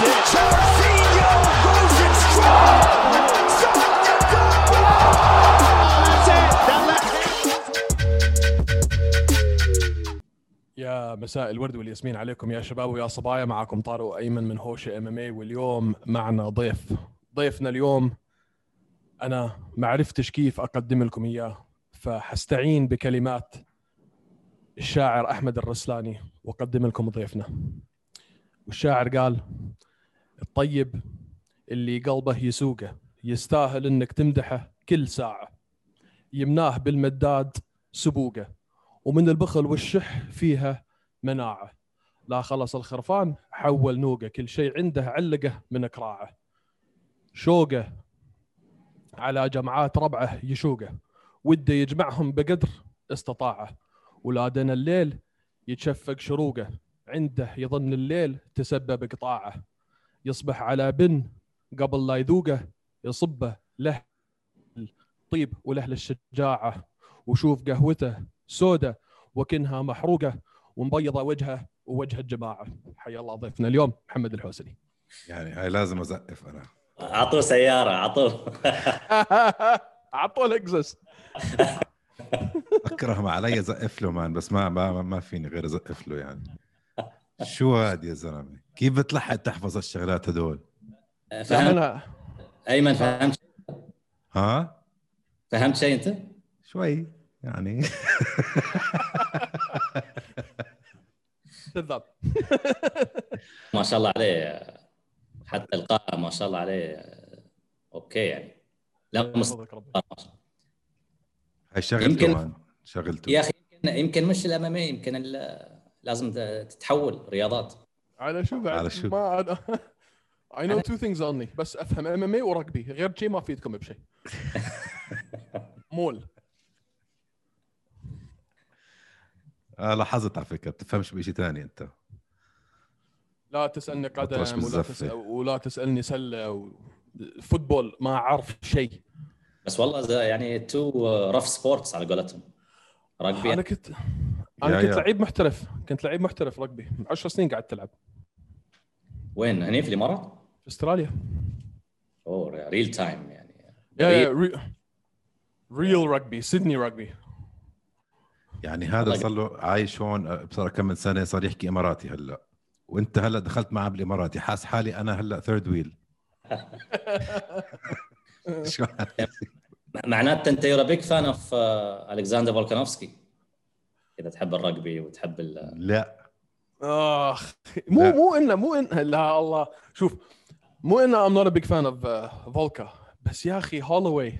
يا مساء الورد والياسمين عليكم يا شباب ويا صبايا. معكم طارق ايمن من هوشه إم إم اي واليوم معنا ضيف. ضيفنا اليوم أنا ما عرفتش كيف أقدم لكم إياه فحستعين بكلمات الشاعر أحمد الرسلاني وأقدم لكم ضيفنا. والشاعر قال الطيب اللي قلبه يسوقه يستاهل إنك تمدحه كل ساعة. يمناه بالمداد سبوقه ومن البخل والشح فيها مناعة. لا خلص الخرفان حول نوقه كل شيء عنده علقه من كراعه شوقه على جمعات ربعه يشوقه وده يجمعهم بقدر استطاعه. ولادنا الليل يتشفق شروقه عنده يظن الليل تسبب قطاعه. يصبح على بن قبل لا يذوقه يصبه له الطيب وله الشجاعة وشوف قهوته سودة وكنها محروقة ومبيضة وجهه ووجه الجماعة. حيا الله ضيفنا اليوم محمد الحوسني. يعني هاي لازم أزقف أنا. اعطوه سيارة اعطوه عطوا الاكزس اكره ما علي أزقف له مان بس ما ما ما فيني غير أزقف له يعني. شو هاد يا زلمة؟ كيف بتلحق تحفظ الشغلات هدول؟ فهمت. أنا أيمن فهمت. ها؟ فهمت شيء أنت؟ شوي يعني. كذاب ما شاء الله عليه. حتى القاء ما شاء الله عليه. أوكي يعني. لا. هاي شغلته يمكن- شغلته يا أخي يمكن يمكن مش الامامي يمكن ال- لازم تتحول رياضات. على شو بعد؟ على شو؟ ما أنا I know two things only بس أفهم ام ام اي ورقبي غير شيء ما أفيدكم بشيء مول. آه لاحظت على فكرة بتفهمش بشيء ثاني أنت. لا تسألني قدم ولا. تسأل ولا تسألني سلة و... football ما أعرف شيء بس والله يعني two rough sports على قولتهم. rugby أنا كنت أنا كنت. لعيب محترف. كنت لعيب محترف rugby 10 سنين قعدت تلعب. وين؟ هني في الإمارات؟ في أستراليا. أوه real time يعني. يا real rugby سيدني rugby يعني هذا صار له عايش هون آه، صار كم من سنة صار يحكي إماراتي هلأ. وأنت هلأ دخلت معه بالإماراتي. حاس حالي أنا هلأ ثيرد ويل شو معناته أنت يور بيج فان اوف الكساندر فولكانوفسكي. إذا تحب الرجبي وتحب ال- لا. آخ مو لا. مو انه مو انه لا الله. شوف مو إنه ام نوت ا بيج فان اوف فولكا. بس يا أخي هولوي.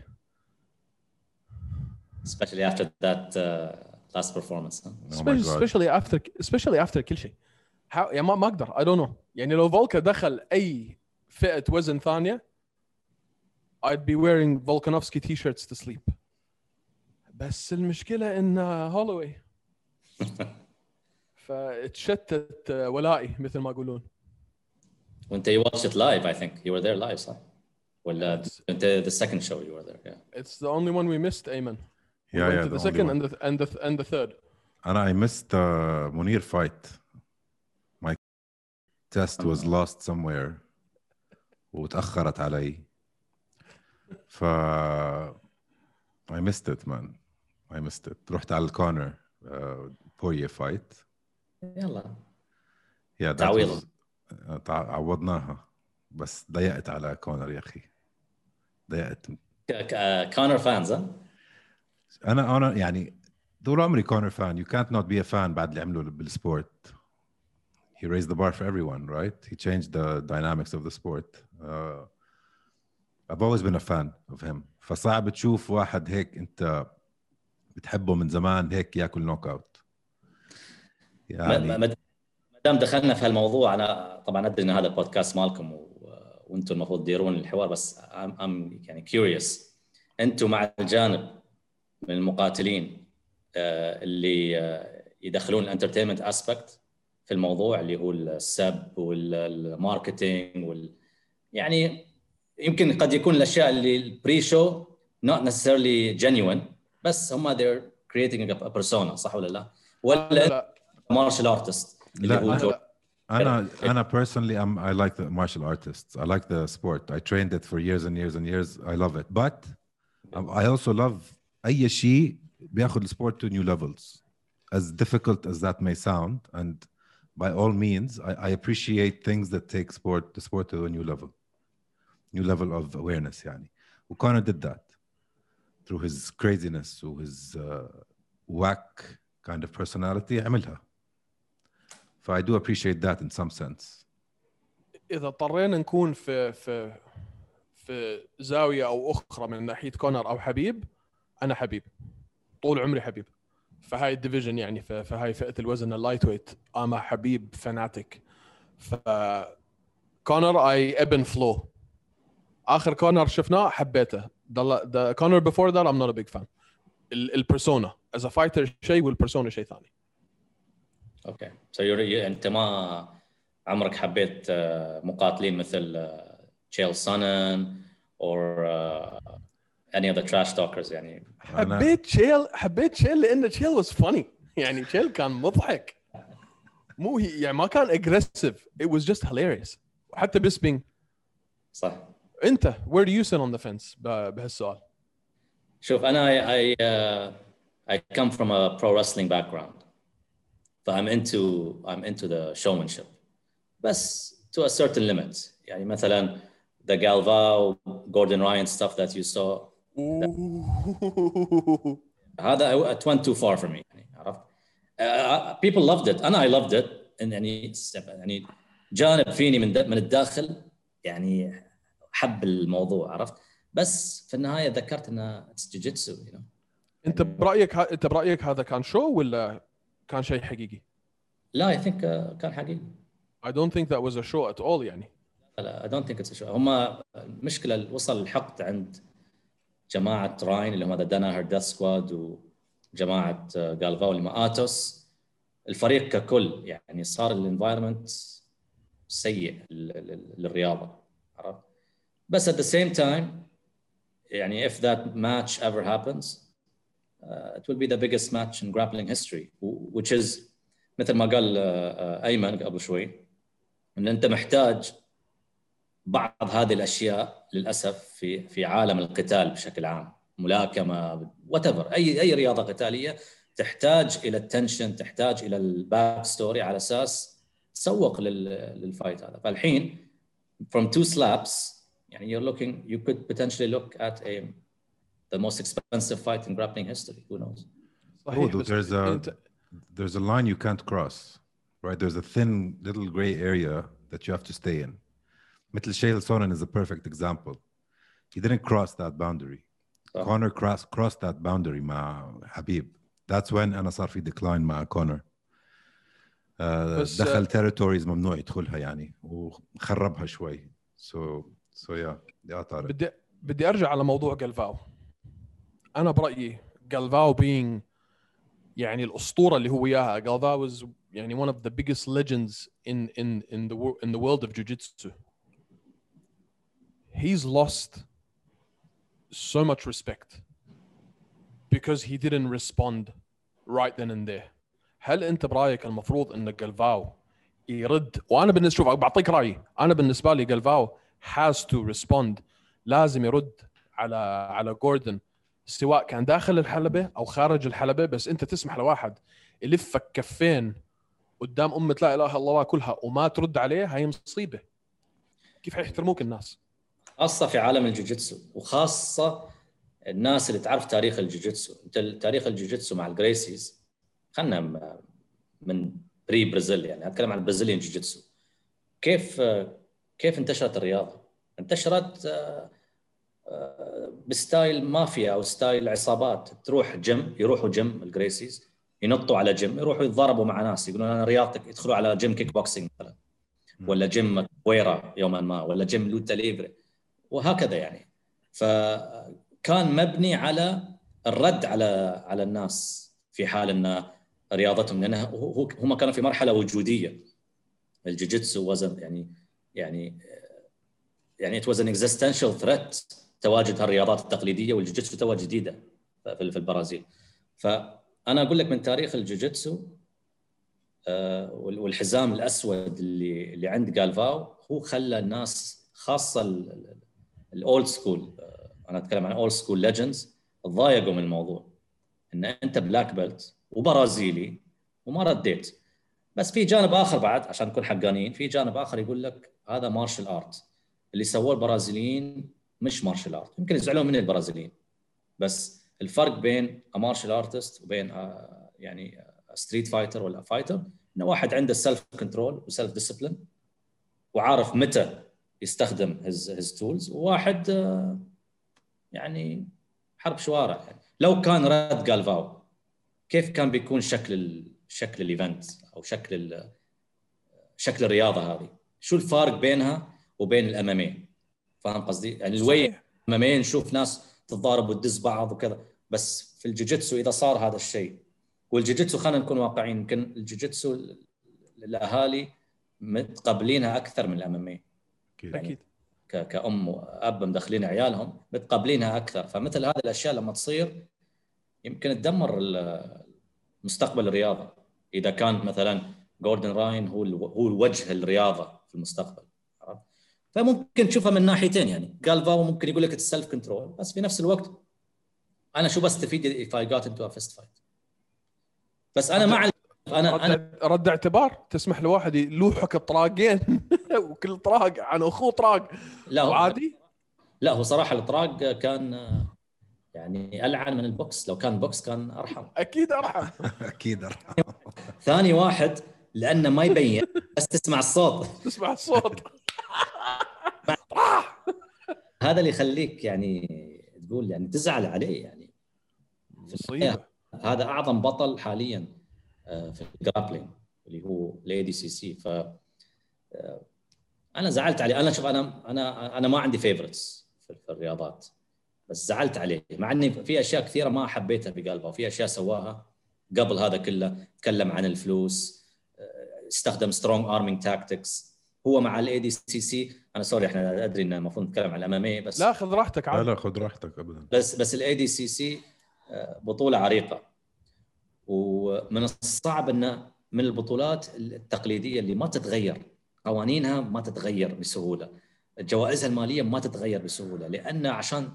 Especially after that uh, last performance huh? Oh my God. especially after especially after كل شيء. How- يعني ما ما أقدر. I don't know. يعني لو فولكا دخل أي فئة وزن ثانية I'd be wearing Volkanovski t-shirts to sleep بس المشكله ان هولوي فتشتت ولائي مثل ما يقولون وانت you watched it live I think you were there live صح؟ ولا Yes. انت the second show you were there yeah. It's the only one we missed Ayman we Yeah, went yeah, to the, the only second one. and the, and the and the third انا I missed uh, منير fight my test was lost somewhere وتاخرت علي ف I missed it man. I missed it. رحت على الكورنر بويه فايت يلا. Yeah, that تعويضة. was- uh, تع- عوضناها. بس ضيقت على كونر يا أخي. ضيقت كونر fans؟ أنا أنا يعني طول عمري كونر فان يو كانت نوت بي ا فان بعد اللي عمله بال sport he raised the bar for everyone right? He changed the dynamics of the sport. uh, I've always been a fan of him. فصعب تشوف واحد هيك انت بتحبه من زمان هيك ياكل knock out يعني ما دام دخلنا في هالموضوع أنا طبعا أدري ان هذا بودكاست مالكم و... وأنتم المفروض تديرون الحوار بس I'm, I'm يعني curious أنتم مع الجانب من المقاتلين آه، اللي آه، يدخلون ال entertainment aspect في الموضوع اللي هو السب وال marketing وال يعني يمكن قد يكون الاشياء اللي ال pre-show not necessarily genuine بس هم they're creating a persona صح ولا لا؟ لا ولا لا مارشال ارتست اللي لا، هو أنا جو- لا Anna, Anna personally, I'm, I like the martial artists. I like the sport. I trained it for years and years and years. I love it. But um, I also love أي شيء بياخذ السبورت to new levels. As difficult as that may sound, and by all means, I, I appreciate things that take sport the sport to a new level, new level of awareness. يعني. وكونر did that through his craziness, through his uh, whack kind of personality. عملها. So I do appreciate that in some sense. إذا اضطرينا نكون في في في زاوية أو أخرى من ناحية كونر أو حبيب أنا حبيب طول عمري حبيب فهاي ال division يعني في في هاي فئة الوزن ال lightweight أما حبيب fanatic ف كونر even فلو آخر كونر شفناه حبيته. the كونر before that I'm not a big fan ال persona as a fighter شيء وال persona شيء ثاني. okay so أنت ما عمرك حبيت آه، مقاتلين مثل تشيل سانن or any other trash talkers يعني؟ حبيت تشيل حبيت تشيل لأن تشيل was funny يعني تشيل كان مضحك. مو هي يعني ما كان اجريسيف it was just hilarious. وحتى بيسبينج صح. انت where do you sit on the fence ب- بهالسؤال شوف انا I I, uh, I come from a pro wrestling background so I'm into I'm into the showmanship بس to a certain limit يعني مثلا the Galvao Gordon Ryan stuff that you saw هذا it went too far for me يعني عرفت uh, people loved it انا I loved it إن يعني يعني جانب فيني من د- من الداخل يعني حب الموضوع عرفت؟ بس في النهاية ذكرت إنه جوجيتسو you know. أنت برأيك ه... أنت برأيك هذا كان شو ولا كان شيء حقيقي؟ لا I think uh, كان حقيقي. I don't think that was a show at all يعني. لا I don't think it's a show. هم المشكلة وصل الحقد عند جماعة راين اللي هم the داناهر Death Squad وجماعة جالفاو اللي هم Atos الفريق ككل يعني صار ال environment سيء لل- لل- للرياضة عرفت؟ بس at the same time يعني if that match ever happens uh, it will be the biggest match in grappling history which is مثل ما قال uh, uh, أيمن قبل شوي إن أنت محتاج بعض هذه الأشياء للأسف في في عالم القتال بشكل عام ملاكمة أو أي أي رياضة قتالية تحتاج إلى ال tension تحتاج إلى ال back story على أساس تسوق لل- لل fight هذا. فالحين from two slaps يعني you're looking you could potentially look at a the most expensive fight in grappling history who knows صحيح Oh, بس there's a انت there's a line you can't cross, right? There's a thin little gray area that you have to stay in. مثل Chael Sonnen is a perfect example. He didn't cross that boundary. صح. Connor cross, crossed that boundary مع حبيب. That's when أنا صار في decline مع Connor. Uh, بس- دخل territories ممنوع يدخلها يعني وخربها شوي. So so yeah. يا طارق. بدي بدي أرجع على موضوع جالفاو. أنا برأيي جالفاو being يعني الأسطورة اللي هو إياها. جالفاو is يعني one of the biggest legends in in in the in the world of jiu-jitsu. He's lost so much respect because he didn't respond right then and there. هل أنت برأيك المفروض إن جالفاو يرد؟ وأنا بالنسبة شوف بعطيك رأيي. أنا بالنسبة لي جالفاو has to respond. لازم يرد على على جوردن سواء كان داخل الحلبة أو خارج الحلبة بس أنت تسمح لواحد يلفك كفين قدام أمة لا إله إلا الله كلها وما ترد عليه هاي مصيبة. كيف حيحترموك الناس؟ خاصة في عالم الجوجيتسو وخاصة الناس اللي تعرف تاريخ الجوجيتسو. أنت تاريخ الجوجيتسو مع الجريسيز خلنا من بري برازيل يعني أتكلم عن البرازيليان جوجيتسو كيف كيف انتشرت الرياضة؟ انتشرت آه، آه، ب style مافيا أو ستايل عصابات. تروح جيم يروحوا جيم الجريسيز ينطوا على جيم يروحوا يتضاربوا مع ناس يقولون أنا رياضتك يدخلوا على gym kickboxing مثلا ولا gym capoeira يوما ما ولا gym luta livre وهكذا يعني. فكان مبني على الرد على على الناس في حال أن رياضتهم لانها هو- هم كانوا في مرحلة وجودية. الجوجيتسو was يعني يعني يعني it was an existential threat تواجد هالرياضات التقليدية والجوجيتسو توها جديدة في البرازيل. فأنا أقول لك من تاريخ الجوجيتسو آه، والحزام الأسود اللي اللي عند جالفاو هو خلى الناس خاصة ال old school أنا أتكلم عن old school legends تضايقوا من الموضوع. إن أنت black belt وبرازيلي وما رديت. بس في جانب آخر بعد عشان نكون حقانيين في جانب آخر يقول لك هذا martial art اللي سووه البرازيليين مش martial art يمكن يزعلون من البرازيليين. بس الفرق بين martial artist وبين يعني street fighter ولا fighter إنه واحد عنده self control و self discipline وعارف متى يستخدم his his tools وواحد آه، يعني حرب شوارع. يعني لو كان رد جالفاو كيف كان بيكون شكل شكل ال event أو شكل شكل الرياضة هذه. شو الفارق بينها وبين ال MMA فاهم قصدي؟ يعني الوي MMA نشوف ناس تتضارب وتدز بعض وكذا بس في الجوجيتسو إذا صار هذا الشيء والجوجيتسو خلينا نكون واقعيين يمكن الجوجيتسو الاهالي متقبلينها أكثر من ال MMA أكيد. يعني كأم وأب مدخلين عيالهم متقبلينها أكثر. فمثل هذه الأشياء لما تصير يمكن تدمر مستقبل الرياضة. إذا كان مثلا جوردن راين هو هو وجه الرياضة في المستقبل فممكن تشوفها من ناحيتين يعني. قال فاو ممكن يقول لك السلف كنترول بس في نفس الوقت أنا شو بستفيد I got into a fist fight بس أنا مع أنا رد, أنا رد اعتبار؟ تسمح لواحد يلوحك بطراقين وكل طراق عن أخوه طراق. لا هو عادي؟ لا هو صراحة الطراق كان يعني ألعن من البوكس لو كان بوكس كان أرحم. أكيد أرحم. أكيد أرحم. ثاني واحد لأنه ما يبين بس تسمع الصوت. تسمع الصوت. هذا اللي يخليك يعني تقول يعني تزعل عليه يعني. مصيبة. هذا أعظم بطل حاليا آه، في ال grappling اللي هو ال ADCC. ف آه، أنا زعلت عليه. أنا شوف أنا أنا أنا ما عندي favorites في الرياضات. بس زعلت عليه مع إني في أشياء كثيرة ما حبيتها في قلبه وفي أشياء سواها قبل هذا كله تكلم عن الفلوس استخدم strong arming tactics هو مع ال ADCC أنا sorry إحنا أدري ان المفروض نتكلم عن ال MMA بس لا خذ راحتك لا لا خذ راحتك ابدا. بس بس ال ADCC بطولة عريقة. ومن الصعب إنه من البطولات التقليدية اللي ما تتغير قوانينها ما تتغير بسهولة جوائزها المالية ما تتغير بسهولة لأن عشان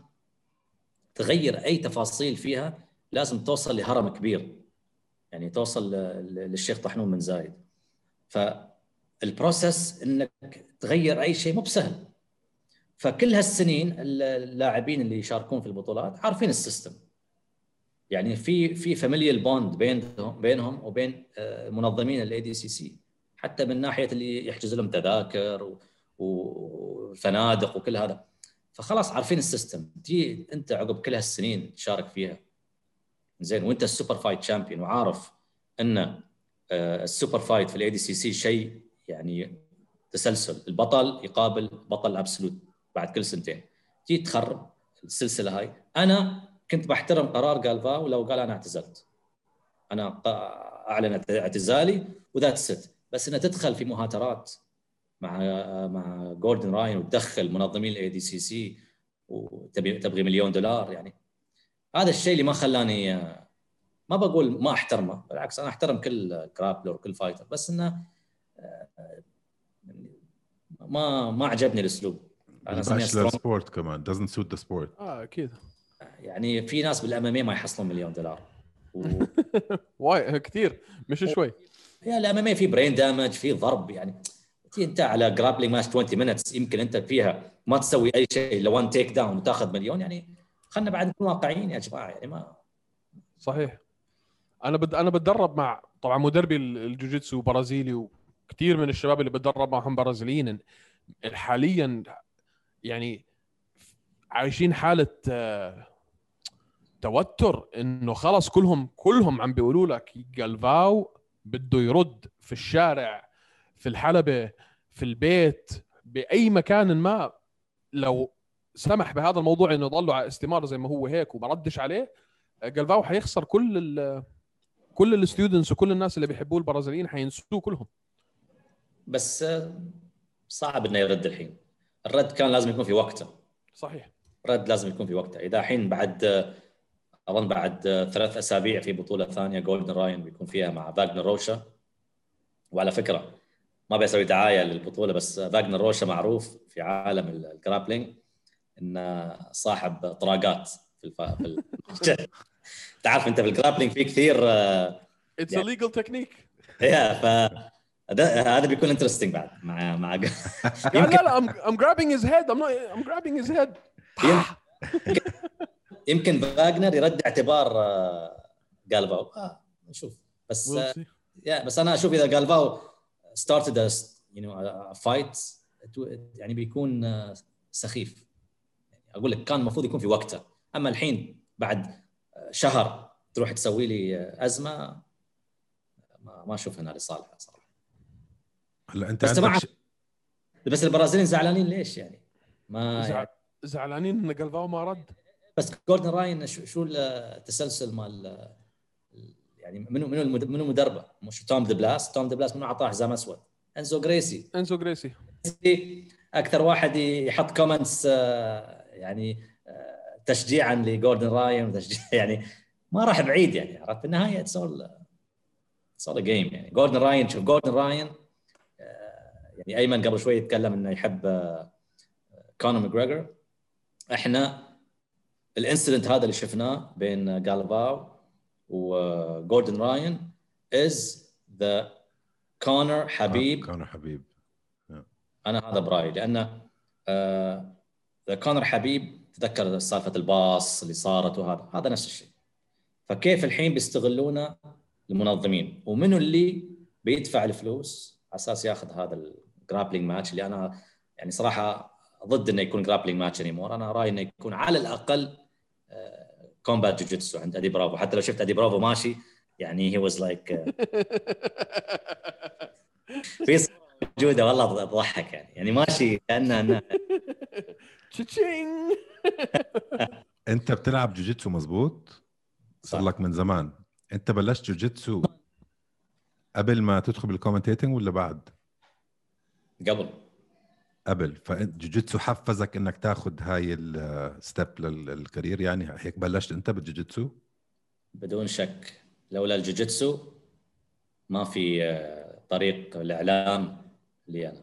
تغير أي تفاصيل فيها لازم توصل لهرم كبير. يعني توصل للشيخ طحنون بن زايد. فال process إنك تغير أي شيء مو بسهل. فكل هالسنين اللاعبين اللي يشاركون في البطولات عارفين ال system. يعني في في familial bond بينهم بينهم وبين آه، منظمين ال ADCC حتى من ناحية اللي يحجز لهم تذاكر وفنادق وكل هذا. فخلاص عارفين ال system. تجي انت عقب كل هالسنين تشارك فيها. زين وانت ال super fight champion وعارف ان آه، ال super fight في ال ADCC شيء يعني تسلسل. البطل يقابل بطل absolute بعد كل سنتين. تجي تخرب السلسلة هاي. أنا كنت بحترم قرار جالفاو لو قال أنا اعتزلت. أنا أعلن اعتزالي و that's it. بس إنه تدخل في مهاترات. مع مع جوردن راين وتدخل منظمين ال ADCC وتبي تبغي مليون دولار يعني. هذا الشيء اللي ما خلاني ما بقول ما أحترمه بالعكس أنا أحترم كل grappler وكل fighter بس إنه ما ما عجبني الأسلوب. أنا سبورت كمان doesn't suit the sport. آه أكيد. يعني في ناس بالاماميه ما يحصلون مليون دولار. واي كثير مش شوي. يا الاماميه في brain damage في ضرب يعني. انت على grappling match 20 minutes يمكن أنت فيها ما تسوي أي شيء الا one takedown وتاخذ مليون يعني خلينا بعد نكون واقعيين يا جماعة يعني ما صحيح. أنا بد... أنا بتدرب مع طبعا مدربي الجوجيتسو برازيلي وكثير من الشباب اللي بتدرب معهم برازيليين حاليا يعني عايشين حالة آه، توتر إنه خلص كلهم كلهم عم بيقولوا لك جالفاو بده يرد في الشارع في الحلبة. في البيت بأي مكان ما لو سمح بهذا الموضوع إنه يضلوا على استمارة زي ما هو هيك وما ردش عليه جالفاو حيخسر كل ال كل ال students وكل الناس اللي بيحبوه البرازيليين حينسوه كلهم. بس صعب إنه يرد الحين. الرد كان لازم يكون في وقته. صحيح. رد لازم يكون في وقته. إذا الحين بعد أظن بعد ثلاث أسابيع في بطولة ثانية جولدن راين بيكون فيها مع فاجنر روشا وعلى فكرة ما ابي أسوي دعاية للبطولة بس فاجنر روشا معروف في عالم ال grappling إنه صاحب طراقات في الف... في ال... تعرف أنت في ال grappling في كثير it's a legal technique yeah ف هذا بيكون interesting بعد مع مع لا لا لا I'm, I'm grabbing his head. I'm not I'm grabbing his head. يمكن فاجنر يرد اعتبار جالفاو آه نشوف. بس. yeah بس أنا أشوف إذا جالفاو started a you know a fight يعني بيكون آه، سخيف. يعني أقول لك كان المفروض يكون في وقته أما الحين بعد آه، شهر تروح تسوي لي آه، أزمة ما ما أشوف انها لصالحه صراحة. هلا أنت بس عندك ش... بس البرازيليين زعلانين ليش يعني؟ ما زع- زعلانين إن قلباو ما رد؟ بس جوردن راين شو شو التسلسل مال يعني منو منو منو مدربه؟ مش توم دبلاس توم دبلاس منو اعطاه حزام أسود؟ أنزو جريسي. أنزو جريسي. أكثر واحد يحط comments يعني آه، تشجيعا لجوردن راين وتشجيع يعني ما راح بعيد يعني عرفت؟ في النهاية it's all it's all game يعني. جوردن راين شوف جوردن راين آه، يعني أيمن قبل شوي يتكلم إنه يحب آه، كونر ماجريجر إحنا ال incident هذا اللي شفناه بين جالفاو وجوردن راين is the كونر حبيب كونر حبيب أنا هذا برأيي لأنه آه كونر حبيب تذكر سالفة الباص اللي صارت وهذا هذا نفس الشيء. فكيف الحين بيستغلونه المنظمين؟ ومنو اللي بيدفع الفلوس؟ على أساس ياخذ هذا ال grappling match اللي أنا يعني صراحة ضد إنه يكون grappling match anymore أنا رأيي إنه يكون على الأقل combat جوجيتسو عند أدي برافو. حتى لو شفت أدي برافو ماشي يعني he was like في صورة موجوده والله تضحك يعني. يعني ماشي كأنه change أنت بتلعب جوجيتسو مزبوط؟ صار لك من زمان. أنت بلشت جوجيتسو قبل ما تدخل بال commentating ولا بعد؟ قبل. قبل. فجوجيتسو حفزك إنك تاخذ هاي ال step لل career يعني. هيك بلشت أنت بالجوجيتسو بدون شك. لولا الجوجيتسو ما في آه، طريق الإعلام لي أنا.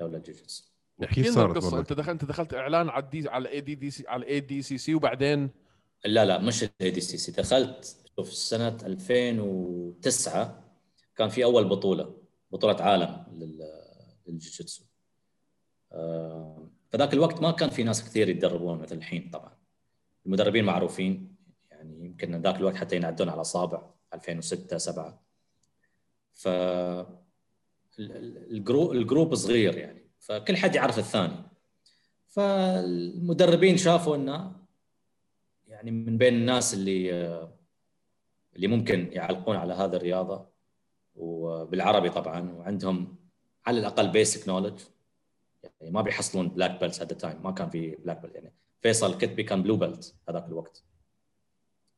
لولا الجوجيتسو. كيف صارت القصة؟ أنت دخلت أنت دخلت إعلان على ال D على ال ADDC على ال ADCC وبعدين؟ لا لا مش ال ADCC دخلت شوف سنة 2009 كان في أول بطولة بطولة عالم لل- للجوجيتسو آه، فذاك الوقت ما كان في ناس كثير يتدربون مثل الحين طبعا. المدربين معروفين يعني يمكن ذاك الوقت حتى ينعدون على اصابع 2006 7 ف ال- ال- ال group ال group صغير يعني. فكل حد يعرف الثاني. فالمدربين شافوا إنه يعني من بين الناس اللي اللي ممكن يعلقون على هذه الرياضة. وبالعربي طبعا وعندهم على الأقل basic knowledge يعني ما بيحصلون black belts at time ما كان في black belt يعني فيصل الكتبي كان blue belt هذاك الوقت.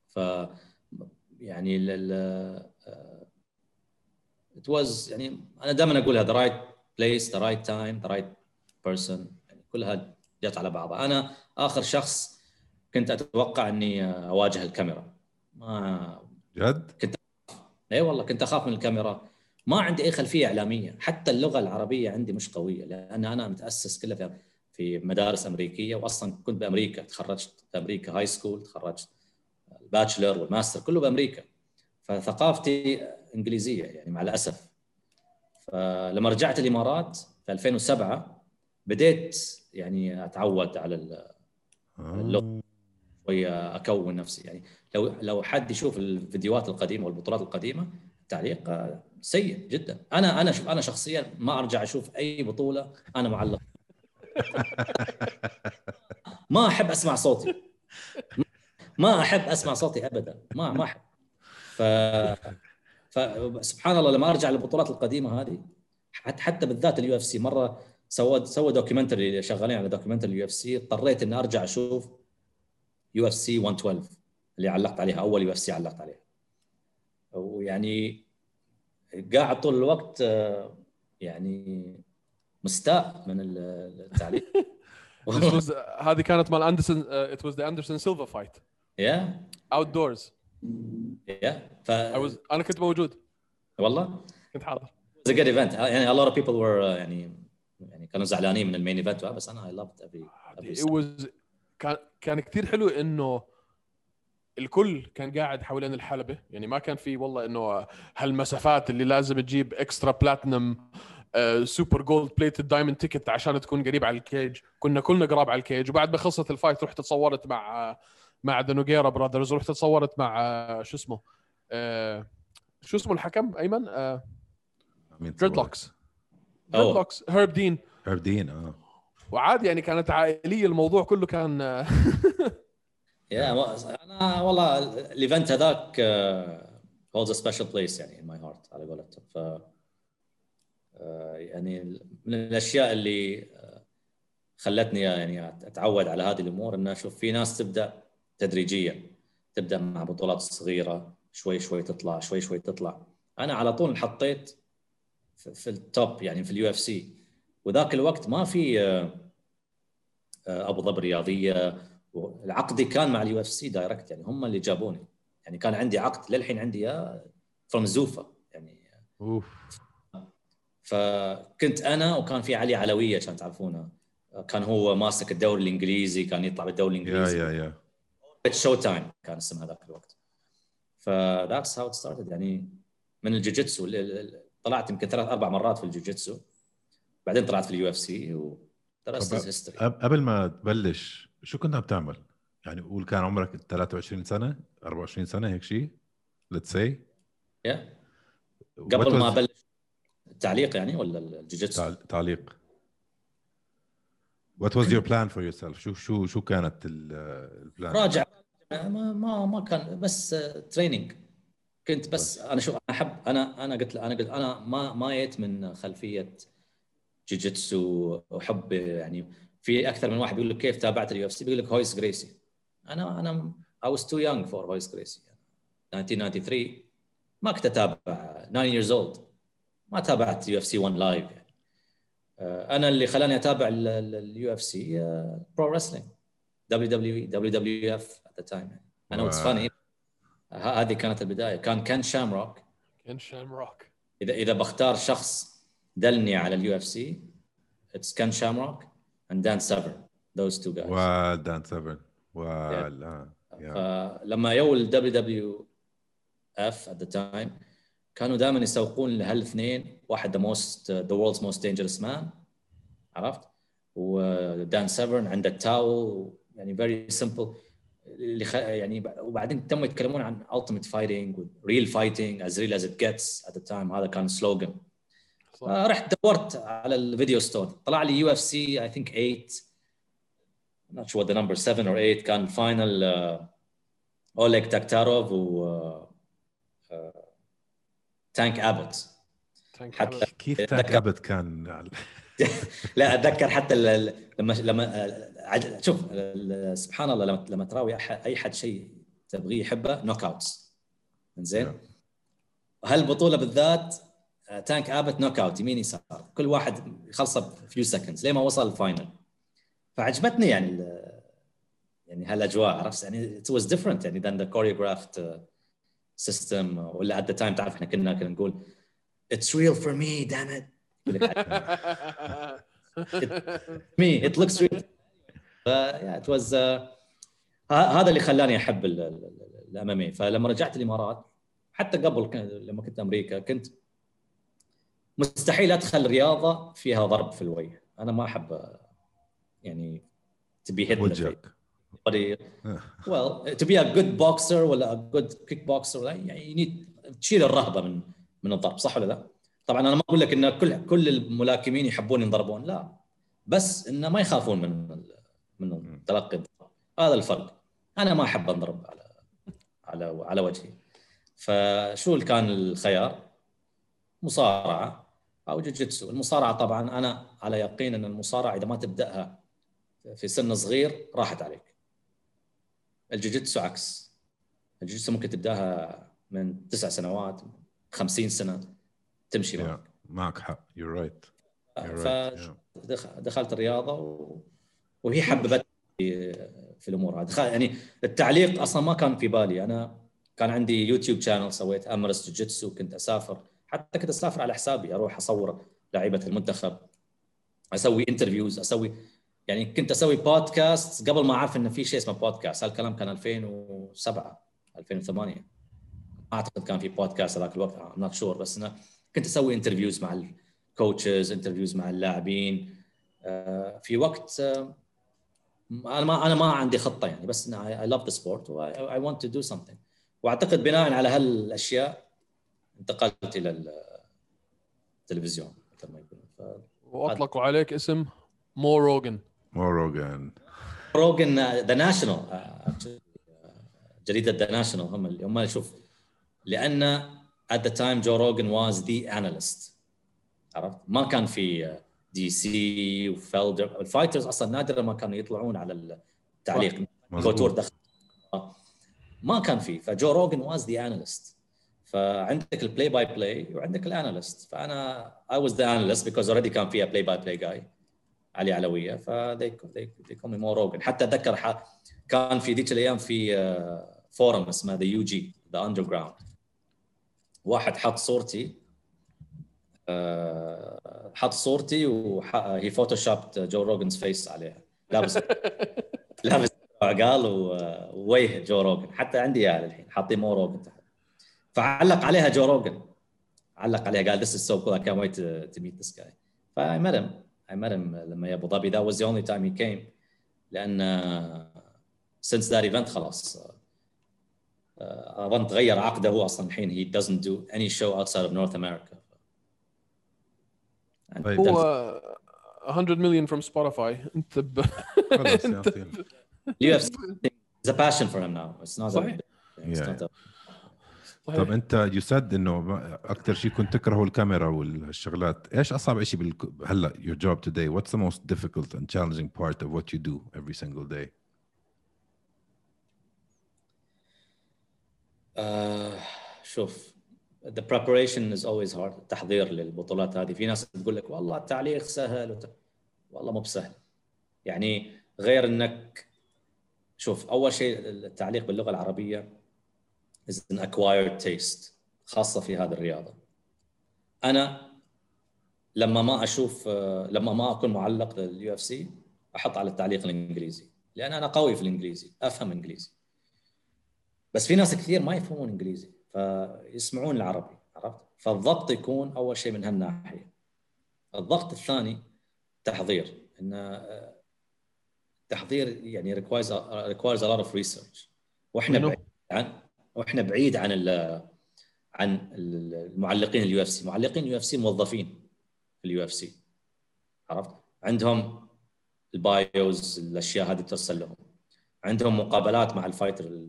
ف يعني ال it was يعني أنا دائما أقول هذا right place the right time the right person يعني كلها جت على بعضها. أنا آخر شخص كنت أتوقع إني أواجه الكاميرا. ما جد؟ اي والله كنت أخاف من الكاميرا. ما عندي أي خلفية إعلامية. حتى اللغة العربية عندي مش قوية لأن أنا متأسس كلها في في مدارس أمريكية واصلا كنت بأمريكا تخرجت في أمريكا high school تخرجت ال bachelor وال master كله بأمريكا. فثقافتي إنجليزية يعني مع الأسف. فلما رجعت الإمارات في 2007 بديت يعني أتعود على ال- اللغة. شوية أكون نفسي. يعني لو لو حد يشوف الفيديوهات القديمة والبطولات القديمة التعليق آه، سيء جدا. أنا أنا شوف أنا شخصيا ما أرجع أشوف أي بطولة أنا معلق. ما أحب أسمع صوتي. ما أحب أسمع صوتي ابدا. ما ما أحب. ف فسبحان الله لما أرجع للبطولات القديمة هذه حتى بالذات ال UFC مرة سوى سوى documentary شغالين على documentary ال UFC. اضطريت إني أرجع أشوف UFC 112 اللي علقت عليها أول UFC علقت عليها. ويعني قاعد طول الوقت آه، يعني مستاء من التعليق was, هذه كانت مال اندرسون it was the اندرسون سيلفا fight yeah outdoors yeah ف I was أنا كنت موجود. والله؟ كنت حاضر. It was a good event. يعني a lot of people were uh, يعني يعني كانوا زعلانين من ال main event بس أنا I loved every, every it was كان كان كثير حلو إنه الكل كان قاعد حوالين الحلبة. يعني ما كان في والله إنه هالمسافات اللي لازم تجيب extra platinum super gold plated diamond ticket عشان تكون قريب على ال cage كنا كلنا قراب على ال cage وبعد ما خلصت ال fight رحت تصورت مع آه، مع the نوغيرا brothers رحت تصورت مع آه، شو اسمه آه، شو اسمه الحكم أيمن؟ dreadlocks dreadlocks هيرب دين هيرب دين آه. وعادي يعني كانت عائلية الموضوع كله كان yeah أنا والله ال event هذاك holds a special place يعني in my heart على قولتهم. ف يعني من الأشياء اللي خلتني يعني أتعود على هذه الأمور إن أشوف في ناس تبدأ تدريجيا تبدأ مع بطولات صغيرة شوي شوي تطلع شوي شوي تطلع. أنا على طول انحطيت في ال top يعني في ال UFC. وذاك الوقت ما في أبو ظبي الرياضيه عقدي كان مع ال UFC direct يعني هم اللي جابوني. يعني كان عندي عقد للحين عندي إياه from Zuffa يعني. أوف. فكنت أنا وكان في علي علوية عشان تعرفونه. كان هو ماسك الدوري الإنجليزي كان يطلع بالدوري الإنجليزي. yeah yeah. يا Showtime كان اسم هذاك الوقت. ف that's how started يعني من الجوجيتسو. طلعت يمكن ثلاث أربع مرات في الجوجيتسو. بعدين طلعت في ال UFC and the rest history قبل ما تبلش شو كنت عم تعمل؟ يعني قول كان عمرك 23 سنة 24 سنة هيك شيء ليتس سي يا قبل ما أبلش التعليق يعني ولا الجوجيتسو؟ تعليق What was your plan for yourself؟ شو شو شو كانت ال plan؟ راجع ما ما ما كان بس training كنت بس أنا شوف أنا احب أنا أنا قلت أنا قلت أنا ما ما جيت من خلفية جوجيتسو وحب يعني في أكثر من واحد بيقول لك كيف تابعت ال UFC بيقول لك Royce Gracie أنا أنا I was too young for Royce Gracie 1993 ما كنت أتابع. 9 years old. ما تابعت UFC 1 live يعني أنا اللي خلاني أتابع ال UFC pro wrestling WWE WWF at the time أنا what's funny هذه كانت البداية. كان Ken Shamrock Ken Shamrock اذا إذا بختار شخص دلني على ال UFC it's Ken Shamrock and Dan Severn those two guys Severn well yeah. فلما يو ال WWF at the time كانوا دائما يسوقون لهالاثنين واحد the most the world's most dangerous man عرفت و Dan Severn عنده ال towel يعني very simple اللي خ... يعني وبعدين تم يتكلمون عن ultimate fighting real fighting as real as it gets at the time هذا كان slogan رحت دورت على ال video store. طلع لي UFC I think 8 not sure the number 7 or 8 كان. final Oleg Taktarov و Tank Abbott حتى كيف Tank Abbott كان؟ لا أتذكر حتى لما لما شوف سبحان الله لما لما تراوي أي حد شيء تبغيه يحبه knockouts زين هالبطوله بالذات؟ Tank Abbott knockout يمين يسار كل واحد يخلصه few seconds لين ما وصل ال final فعجبتني يعني يعني هالاجواء عرفت يعني it was different يعني than the choreographed system ولا at the time تعرف إحنا كنا كنا نقول it's real for me damn it me it looks real it was هذا اللي خلاني احب ال MMA فلما رجعت الامارات حتى قبل لما كنت أمريكا كنت مستحيل أدخل رياضة فيها ضرب في الوجه. أنا ما أحب يعني تبي hit وجهك. well to be a good boxer ولا a good kick boxer يعني تشيل الرهبة من من الضرب صح ولا لا؟ طبعا أنا ما أقول لك إن كل كل الملاكمين يحبون ينضربون لا. بس انه ما يخافون من من تلقي الضرب. هذا الفرق. أنا ما أحب انضرب على على على وجهي. فشو كان الخيار؟ مصارعة. أو جوجيتسو. المصارعة طبعا أنا على يقين أن المصارعة إذا ما تبدأها في سن صغير راحت عليك. الجوجيتسو عكس. الجوجيتسو ممكن تبدأها من تسع سنوات 50 سنة تمشي معك. معك حق. you're right فدخلت الرياضة و... وهي حببتني في الأمور هذه. يعني التعليق أصلا ما كان في بالي. أنا كان عندي YouTube channel سويت أمارس جوجيتسو كنت أسافر. حتى كنت أسافر على حسابي أروح أصور لعيبة المنتخب أسوي interviews أسوي يعني كنت أسوي بودكاست قبل ما أعرف انه في شيء اسمه بودكاست هالكلام كان 2007 2008 ما أعتقد كان في بودكاست هذاك الوقت I'm not sure بس أنا كنت أسوي interviews مع ال coaches interviews مع اللاعبين. آه، في وقت آه، أنا ما أنا ما عندي خطة يعني بس I love the sport I want to do something وأعتقد بناء على هالأشياء انتقلت إلى التلفزيون مثل ما يقولون. واطلقوا عليك اسم Mo Rogan Mo Rogan Rogan The National جريدة The National هم اللي هم شوف. لأن at the time Joe Rogan was the analyst. عرفت؟ ما كان في DC و Felder ال fighters أصلا نادرا ما كانوا يطلعون على التعليق كوتور دخل. ما كان في. ف Joe Rogan was the analyst فعندك ال play by play وعندك ال analyst فأنا I was the analyst because اوريدي كان فيها play by play جاي علي علوية. ف they call me Mo Rogan حتى أتذكر كان في ذيك الأيام في forum uh, اسمه the UG The Underground واحد حط صورتي آه، حط صورتي وهي Photoshop Joe Rogan's face عليها. لابس لابس عقال ووجه Joe Rogan حتى عندي اياها الحين حاطين Mo Rogan تحت. فعلق عليها Joe Rogan علق عليها قال this is so cool I can't wait to, to meet this guy فاي met him I met him لما ابو ظبي that was the only time he came لأن since that event خلاص اظن تغير عقده هو أصلا الحين he doesn't do any show outside of North America طيب. هو 100 مليون from Spotify انت ب... انت You have it's a passion for him now. It's not صحيح. A, it's yeah. not a... طب انت يو سيد انه أكثر شيء كنت تكرهه الكاميرا والشغلات. إيش اصعب شيء بال... هلا your job today? What's the most difficult and challenging part of what you do every single day? uh, شوف the preparation is always hard. التحضير للبطولات هذه. في ناس تقول لك والله التعليق سهل وت... والله مو بسهل. يعني غير إنك شوف أول شيء التعليق باللغة العربية is an acquired taste خاصة في هذه الرياضة. أنا لما ما أشوف لما ما أكون معلق لل UFC أحط على التعليق الإنجليزي لأن أنا قوي في الإنجليزي أفهم إنجليزي. بس في ناس كثير ما يفهمون إنجليزي فيسمعون العربي عرفت؟ فالضبط يكون أول شيء من هالناحية. الضغط الثاني تحضير إن تحضير يعني requires requires a lot of research. وإحنا بعيد عن وإحنا بعيد عن ال عن المعلقين ال UFC معلقين ال UFC موظفين في ال UFC عرفت؟ عندهم ال bios الأشياء هذه ترسل لهم. عندهم مقابلات مع ال fighter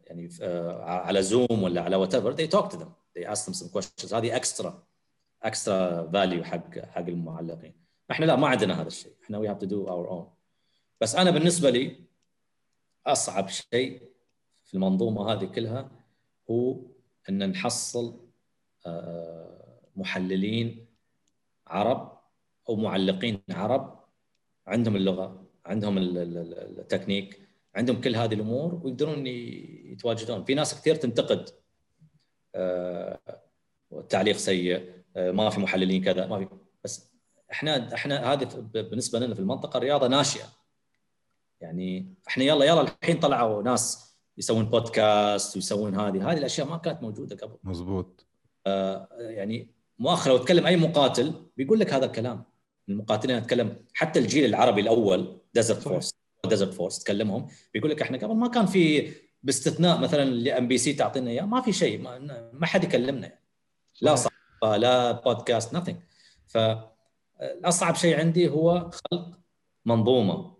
يعني uh, على Zoom ولا على whatever they talk to them. They ask them some questions. هذه extra extra value حق حق المعلقين. إحنا لا ما عندنا هذا الشيء. إحنا we have to do our own. بس أنا بالنسبة لي أصعب شيء في المنظومة هذه كلها هو أن نحصل آه، محللين عرب أو معلقين عرب عندهم اللغة عندهم التكنيك عندهم كل هذه الأمور ويقدرون يتواجدون. في ناس كثير تنتقد التعليق آه، سيء آه، ما في محللين كذا ما في. بس إحنا إحنا هذه بالنسبة لنا في المنطقة رياضه ناشئة. يعني إحنا يلا يلا الحين طلعوا ناس يسوون بودكاست ويسوون هذه. هذه الأشياء ما كانت موجودة قبل. مزبوط آه يعني مؤخرا لو تكلم أي مقاتل بيقول لك هذا الكلام. المقاتلين أتكلم حتى الجيل العربي الأول Desert Force Desert Force تكلمهم بيقول لك إحنا قبل ما كان في باستثناء مثلا اللي MBC تعطينا إياه ما في شيء ما, ما حد يكلمنا. لا صحافه لا podcast nothing. فالاصعب شيء عندي هو خلق منظومة.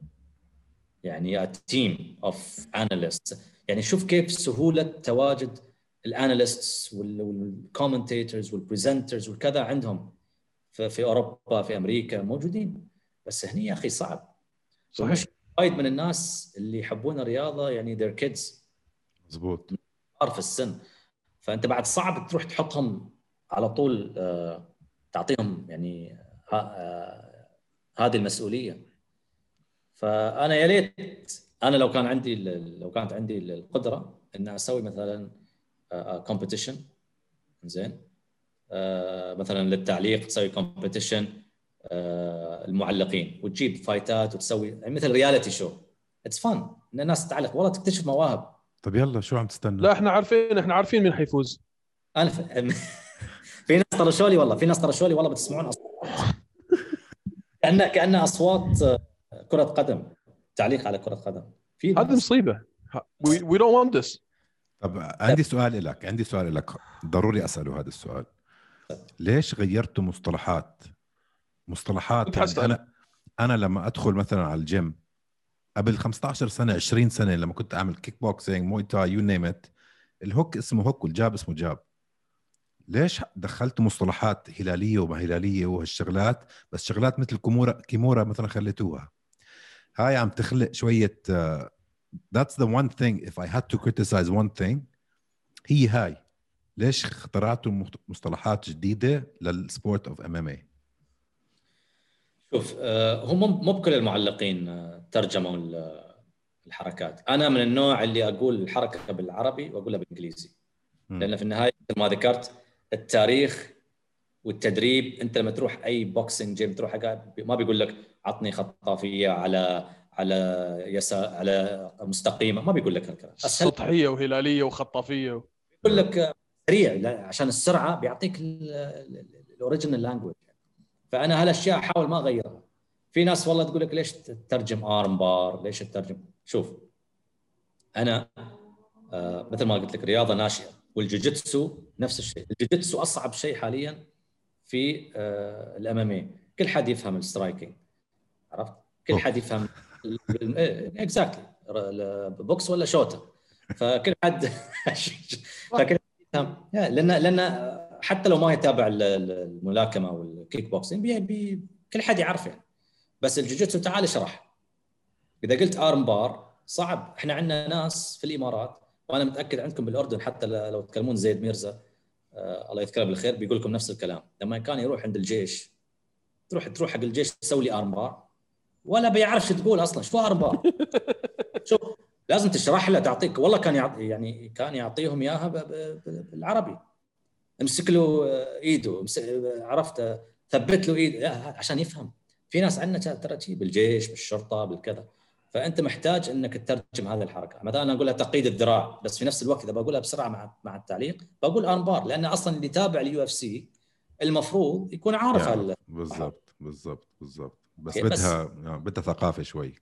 يعني team of analysts يعني شوف كيف سهولة تواجد ال analysts وال commentators وال presenters والكذا عندهم في أوروبا في أمريكا موجودين. بس هني يا أخي صعب. صحيح. وايد من الناس اللي يحبون الرياضة يعني their kids. مضبوط في السن. فأنت بعد صعب تروح تحطهم على طول آه، تعطيهم يعني آه، هذه المسؤولية. فأنا يا ليت أنا لو كان عندي لو كانت عندي القدرة ان أسوي مثلا competition زين آه مثلا للتعليق تسوي كومبيتيشن آه المعلقين وتجيب fight ات وتسوي يعني مثل reality show it's fun ان الناس تعلق والله تكتشف مواهب. طب يلا شو عم تستنى؟ لا إحنا عارفين إحنا عارفين مين حيفوز. أنا ف... في ناس طرشوا لي والله في ناس طرشوا لي والله بتسمعون أصوات. كانها كانها أصوات آه، كرة قدم. تعليق على كرة قدم. في هذه مصيبة. we don't want this. طب عندي سؤال لك عندي سؤال لك ضروري أسأله هذا السؤال. ليش غيرتوا مصطلحات؟ مصطلحات يعني. أنا أنا لما أدخل مثلا على الجيم قبل 15 سنة 20 سنة لما كنت أعمل kickboxing Muay Thai you name it ال hook اسمه hook وال jab اسمه jab. ليش دخلتوا مصطلحات هلالية وما هلالية وهالشغلات؟ بس شغلات مثل kimura kimura مثلا خليتوها. هاي عم تخلق شوية uh, that's the one thing. If I had to criticize one thing هي هاي. ليش اخترعتوا مصطلحات جديدة لل sport of MMA شوف آه، هم مو بكل المعلقين آه، ترجموا ال- الحركات. أنا من النوع اللي أقول الحركة بالعربي وأقولها بالإنجليزي. لأن في النهاية مثل ما ذكرت التاريخ والتدريب أنت لما تروح أي boxing gym تروح ما بيقول لك عطني خطافيه على على يسار على مستقيمه ما بيقول لك هالكلام. سطحية وهلالية وخطافيه يقول لك سريع عشان السرعة بيعطيك ال original language فأنا هالأشياء أحاول ما أغيرها. في ناس والله تقول لك ليش تترجم arm bar ليش تترجم؟ شوف أنا آه مثل ما قلت لك رياضة ناشئة. والجوجيتسو نفس الشيء. الجوجيتسو أصعب شيء حاليا في آه ال MMA كل حد يفهم ال striking عرفت؟ كل. حد يفهم exactly box ولا شوته فكل حد فكل يفهم. yeah، لأن لأن حتى لو ما يتابع ال- ال- الملاكمة والكيك بوكسينج كل حد يعرف يعني. بس الجوجيتسو تعال اشرح. إذا قلت arm bar صعب. إحنا عندنا ناس في الإمارات وأنا متأكد عندكم بالأردن حتى لو تكلمون زيد ميرزا آه الله يذكره بالخير بيقول لكم نفس الكلام. لما كان يروح عند الجيش تروح تروح حق الجيش تسوي لي arm bar ولا بيعرف شو تقول أصلا شو arm bar شوف لازم تشرح له تعطيك والله كان يعطي يعني كان يعطيهم إياها ب- ب- ب- بالعربي. امسك له إيده عرفت ثبت له إيده عشان يفهم. في ناس عندنا ترى بالجيش بالشرطة بالكذا. فأنت محتاج إنك تترجم هذه الحركة. مثلا أنا اقولها تقييد الذراع بس في نفس الوقت إذا بقولها بسرعة مع مع التعليق بقول arm bar لأن أصلا اللي يتابع ال UFC المفروض يكون عارف هال- بالضبط بالضبط بالضبط. بس إيه، بس- بدها آه، بدها ثقافة شوي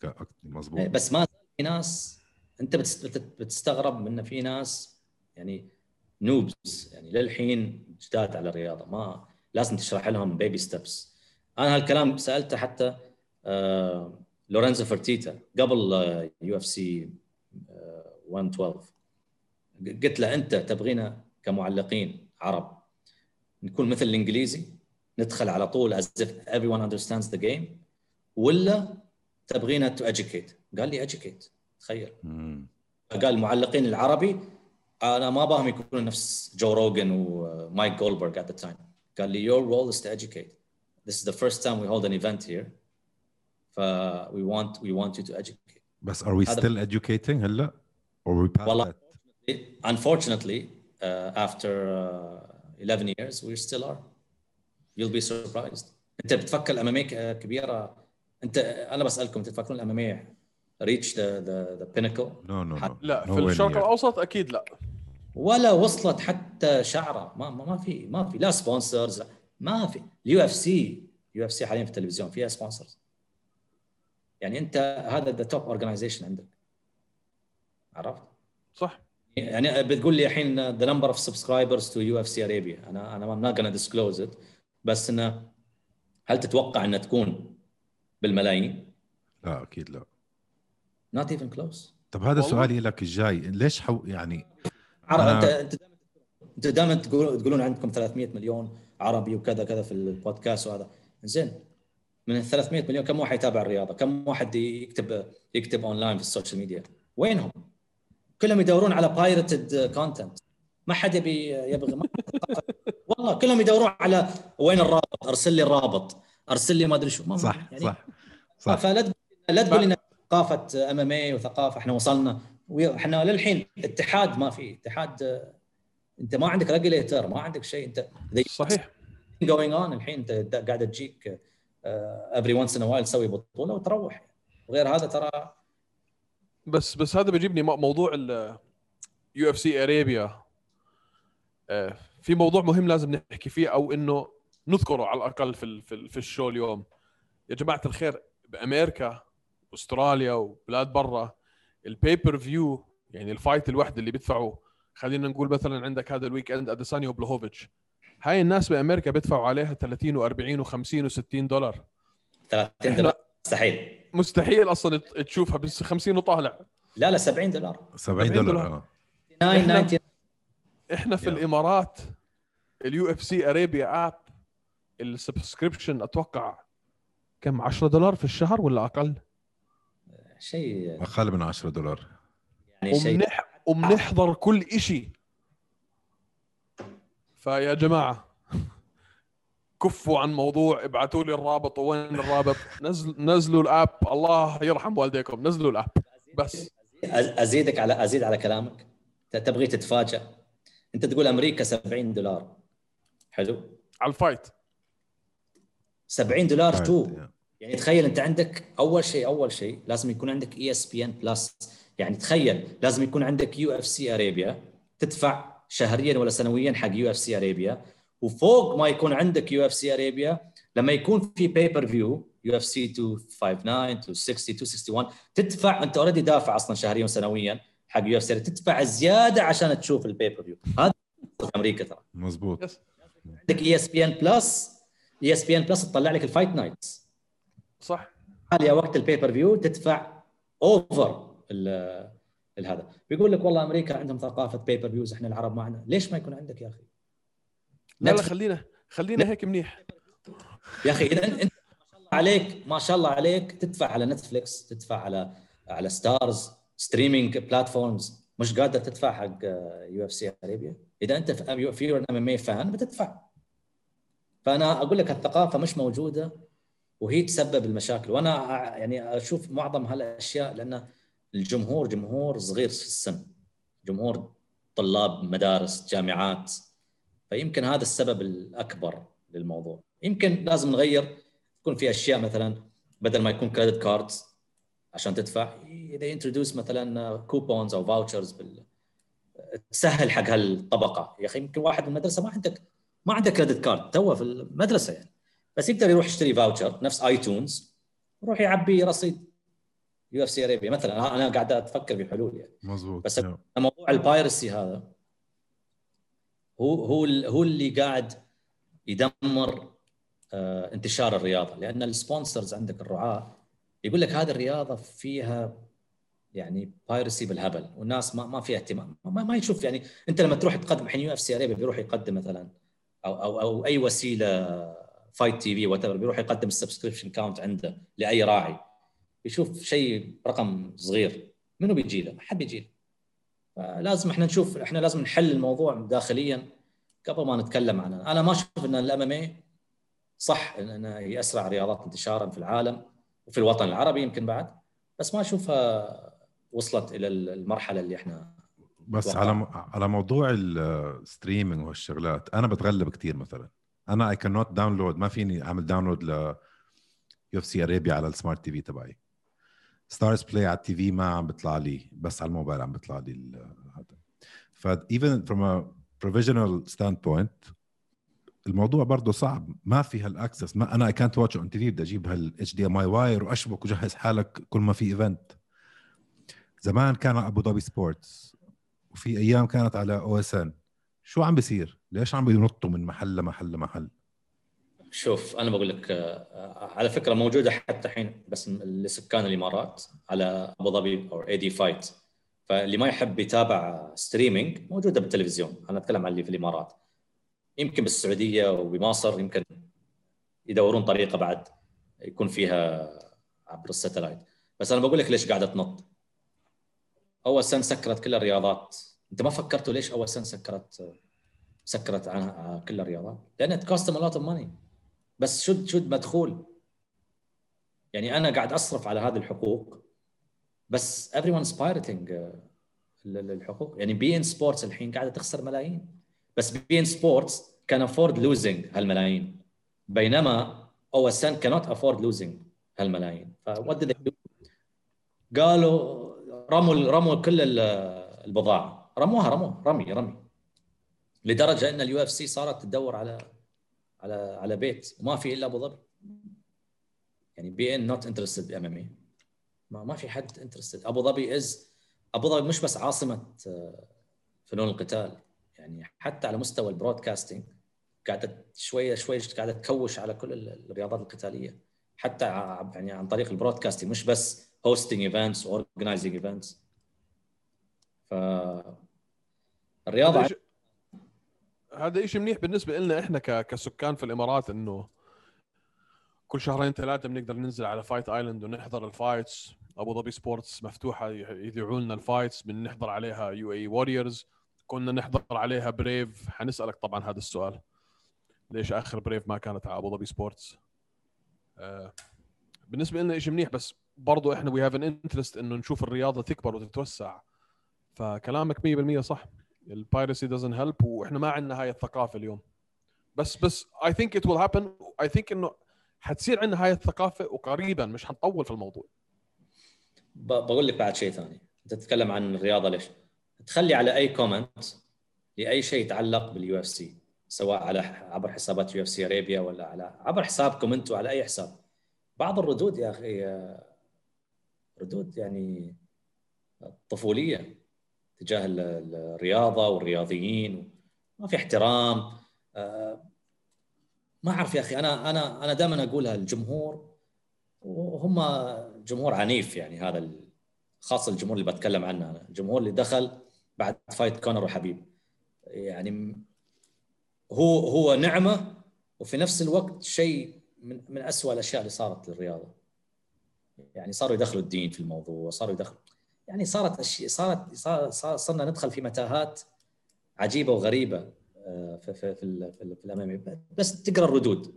مزبوط إيه، بس ما في ناس أنت بتست- بت- بتستغرب ان في ناس يعني noobs يعني للحين جداد على الرياضة. ما لازم تشرح لهم baby steps أنا هالكلام سألته حتى آه لورينزو فرتيتا قبل آه، UFC 112 قلت له أنت تبغينا كمعلقين عرب نكون مثل الإنجليزي ندخل على طول as if everyone understands the game ولا تبغينا to educate قال لي educate تخيل مم. قال المعلقين العربي أنا ما أباهم يكونوا نفس جو روجن ومايك جولبرغ at the time قال لي your role is to educate this is the first time we hold an event here ف we want we want you to educate بس are we still educating ولا are we past والله that unfortunately uh, after uh, 11 years we still are you'll be surprised انت بتفكر ال MMA كبيرة انت أنا بسألكم تفكرون ال MMA the the the pinnacle no no no. لا في الشرق. الأوسط أكيد لا. ولا وصلت حتى شعره ما ما, ما في ما في. لا sponsors ما في. ال UFC UFC حاليا في التلفزيون فيها sponsors يعني أنت هذا the top organization عندك. عرفت؟ صح. يعني بتقول لي الحين the number of subscribers to UFC Arabia أنا أنا ما gonna disclose it. بس إنه هل تتوقع إنها تكون بالملايين؟ لا أكيد لا not even close طب هذا والله. سؤالي لك الجاي ليش حو يعني عرب أنا- أنت أنت أنت دائما تقول تقولون عندكم 300 مليون عربي وكذا كذا في البودكاست وهذا زين من ال 300 مليون كم واحد يتابع الرياضة؟ كم واحد يكتب يكتب اونلاين في ال social media؟ وينهم؟ كلهم يدورون على pirated content ما حد يبي يبغى والله كلهم يدورون على وين الرابط؟ أرسل لي الرابط أرسل لي ما أدري شو. ما صح يعني صح صح. فلا تقول لا تقول لنا ثقافة MMA وثقافة إحنا وصلنا. إحنا للحين اتحاد ما في. اتحاد أنت ما عندك regulator ما عندك شيء. أنت صحيح. going on الحين أنت قاعد تجيك every once in a while تسوي بطولة وتروح. وغير هذا ترى بس بس هذا بيجيبني مو- موضوع ال UFC Arabia في موضوع مهم لازم نحكي فيه أو إنه نذكره على الأقل في في, في ال show اليوم. يا جماعة الخير بأمريكا أستراليا وبلاد برا ال pay-per-view يعني ال fight الواحد اللي بيدفعوا خلينا نقول مثلا عندك هذا ال weekend اديسانيا وبلاهوفيتش هاي الناس بأمريكا بيدفعوا عليها 30 و40 و50 و60 دولار. 30 دولار؟ مستحيل. مستحيل أصلا تشوفها بس 50 وطالع. لا لا 70 دولار. 70 دولار. دولار. 99 90 إحنا في. الإمارات ال UFC Arabia app ال subscription أتوقع كم؟ 10 دولار في الشهر ولا أقل؟ شيء أقل من 10 دولار. يعني شيء ومنح وبنحضر كل إشي. فيا جماعة كفوا عن موضوع ابعثوا لي الرابط وين الرابط. نزل نزلوا الآب. الله يرحم والديكم. نزلوا الآب. بس. أزيدك على أزيد على كلامك. ت- تبغي تتفاجأ. أنت تقول أمريكا 70 دولار. حلو. على الفايت. 70 دولار too. يعني تخيل انت عندك أول شيء أول شيء لازم يكون عندك ESPN Plus يعني تخيل لازم يكون عندك UFC Arabia تدفع شهريا ولا سنويا حق UFC Arabia وفوق ما يكون عندك UFC Arabia لما يكون في pay-per-view UFC 259 260 261 تدفع أنت already دافع أصلا شهريا وسنويا حق UFC تدفع زيادة عشان تشوف ال pay-per-view هذا في أمريكا ترى. مزبوط yes عندك اي اس بي ان بلس اي اس بي ان بلس تطلع لك ال fight nights. صح. حاليا وقت ال pay-per-view تدفع over ال- هذا. بيقول لك والله أمريكا عندهم ثقافة pay-per-views إحنا العرب ما عندنا. ليش ما يكون عندك يا أخي؟ لا لا. خلينا خلينا هيك منيح. يا أخي إذا أنت ما شاء الله عليك ما شاء الله عليك تدفع على نتفلكس تدفع على على ستارز streaming platforms مش قادر تدفع حق UFC Arabia إذا أنت في في MMA fan بتدفع. فأنا أقول لك الثقافة مش موجودة وهي تسبب المشاكل. وأنا يعني أشوف معظم هالأشياء لأن الجمهور جمهور صغير في السن. جمهور طلاب مدارس جامعات. فيمكن هذا السبب الأكبر للموضوع. يمكن لازم نغير. يكون في أشياء مثلا بدل ما يكون credit cards عشان تدفع إذا introduce مثلا coupons أو vouchers بال تسهل حق هالطبقة. يا أخي يمكن واحد من المدرسة ما عندك ما عنده credit card too في المدرسة يعني. بس يقدر يروح يشتري voucher نفس iTunes يروح يعبي رصيد UFC Arabia. مثلا أنا قاعد أفكر في حلول يعني. مزبوط بس yeah. موضوع ال piracy هذا هو هو هو اللي قاعد يدمر آه، انتشار الرياضة. لأن ال sponsors عندك الرعاة يقول لك هذه الرياضة فيها يعني piracy بالهبل والناس ما ما فيها اهتمام. ما, ما يشوف يعني. أنت لما تروح تقدم الحين UFC Arabia بيروح يقدم مثلا أو أو أو أي وسيلة Fight TV what بيروح يقدم ال subscription count عنده لأي راعي. يشوف شيء رقم صغير. منو بيجي له؟ ما حد بيجي له. فلازم إحنا نشوف إحنا لازم نحل الموضوع داخليا قبل ما نتكلم عنه. أنا ما أشوف إن ال MMA صح إن هي اسرع رياضات انتشارا في العالم وفي الوطن العربي يمكن بعد بس ما أشوفها وصلت إلى المرحلة اللي أنا بس. على م- على موضوع ال streaming وهالشغلات أنا بتغلب كثير مثلا. أنا اي كان نوت داونلود ما فيني أعمل download ل UFC Arabia على ال smart TV تبعي. StarzPlay على ال TV ما عم بيطلع لي بس على الموبايل عم بيطلع لي هذا. ف even from a provisional standpoint الموضوع برضه صعب. ما في هال access ما أنا اي كانت واتش اون تي في بدي أجيب هال HDMI wire وأشبك وجهز حالك كل ما في event زمان كان ابو ظبي Sports وفي أيام كانت على OSN شو عم بيصير؟ ليش عم بينطوا من محل لمحل لمحل؟ شوف أنا بقول لك آه، على فكرة موجودة حتى الحين بس لسكان الإمارات على أبو ظبي أو AD Fight فاللي ما يحب يتابع streaming موجودة بالتلفزيون. أنا أتكلم عن اللي في الإمارات. يمكن بالسعودية وبمصر يمكن يدورون طريقة بعد يكون فيها عبر ال satellite. بس أنا بقول لك ليش قاعدة تنط. أول سنة سكرت كل الرياضات. أنت ما فكرتوا ليش أول سنة سكرت سكرت عنها كل الرياضات؟ لأن it cost a lot of money بس شو شو مدخول. يعني أنا قاعد أصرف على هذه الحقوق. بس everyone's pirating آه، ال- ال- الحقوق. يعني beIN Sports الحين قاعدة تخسر ملايين. بس beIN Sports can afford losing هالملايين. بينما أو اس ان كانوت افورد لوزنج هالملايين ف what قالوا رموا رموا كل البضاعة. رموها رموها. رمي رمي. لدرجة إن ال UFC صارت تدور على على على بيت. وما في إلا أبو ظبي. يعني beIN not interested MMA. ما ما في حد interested أبو ظبي is أبو ظبي مش بس عاصمة آه، فنون القتال. يعني حتى على مستوى ال broadcasting قاعدة شوية شوية قاعدة تكوش على كل الرياضات القتالية. حتى يعني عن طريق ال broadcasting مش بس hosting events organizing events ف الرياضة هذا شيء منيح بالنسبة لنا إحنا كسكان في الإمارات إنه كل شهرين ثلاثة بنقدر ننزل على Fight Island ونحضر ال fights أبو ظبي Sports مفتوحة يذيعوا لنا ال fights بنحضر عليها UAE Warriors كنا نحضر عليها Brave حنسألك طبعا هذا السؤال. ليش آخر Brave ما كانت على أبو ظبي Sports آه بالنسبة لنا شيء منيح بس برضو إحنا we have an interest إنه نشوف الرياضة تكبر وتتوسع. فكلامك 100% صح. ال piracy doesn't help وإحنا ما عندنا هاي الثقافة اليوم. بس بس I think it will happen I think إنه حتصير عندنا هاي الثقافة وقريبا مش حنطول في الموضوع. بقول لك بعد شيء ثاني. أنت تتكلم عن الرياضة ليش؟ تخلي على أي comment لأي شيء يتعلق بال UFC سواء على عبر حسابات UFC ولا على عبر حسابكم أنتم على أي حساب. بعض الردود يا أخي ردود يعني طفولية تجاه الرياضة والرياضيين. ما في احترام. آه، ما أعرف يا أخي أنا أنا أنا دائما اقولها الجمهور وهم جمهور عنيف يعني هذا خاصة الجمهور اللي بتكلم عنه أنا. الجمهور اللي دخل بعد فايت كونر وحبيب. يعني هو هو نعمة وفي نفس الوقت شيء من من اسوء الأشياء اللي صارت للرياضة. يعني صاروا يدخلوا الدين في الموضوع صاروا يدخلوا يعني صارت أشياء صارت صرنا ندخل في متاهات عجيبة وغريبة آه، في في في, في, في الأمامي. بس تقرأ الردود.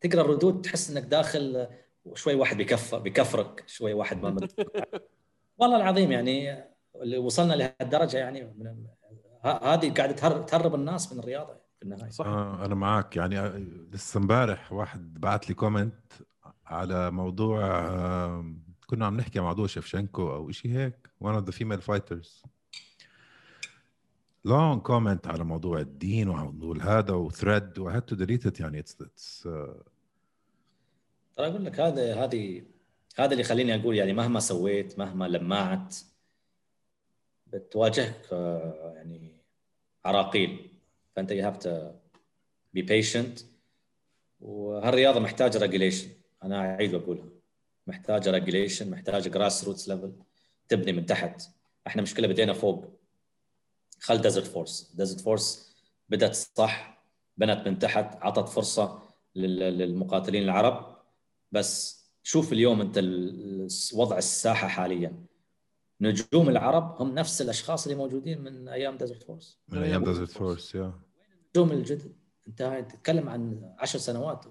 تقرأ الردود تحس إنك داخل شوي واحد بيكفر بيكفرك شوي واحد ما والله العظيم يعني اللي وصلنا لهالدرجة يعني هذه قاعدة تهرب الناس من الرياضة في النهاية. صح آه أنا معك يعني آه، لسه امبارح واحد بعت لي comment على موضوع كنا عم نحكي موضوع Shevchenko أو شيء هيك one of the female fighters. Long comment على موضوع الدين وموضوع هذا و thread و to delete it يعني it's uh... ترى أقول لك هذا هذه هذا اللي يخليني أقول يعني مهما سويت مهما لمعت بتواجهك آه، يعني عراقيل. فأنت you have to be patient. وهالرياضة محتاجة regulation أنا اعيد واقولها محتاجه ريجليشن محتاجه grassroots level تبني من تحت. إحنا مشكلة بدينا فوق. خل Desert Force Desert Force بدأت صح بنت من تحت اعطت فرصة للمقاتلين العرب. بس شوف اليوم أنت وضع الساحة حاليا. نجوم العرب هم نفس الأشخاص اللي موجودين من أيام Desert Force من أيام Desert Force يا نجوم الجدد أنت تتكلم عن عشر سنوات.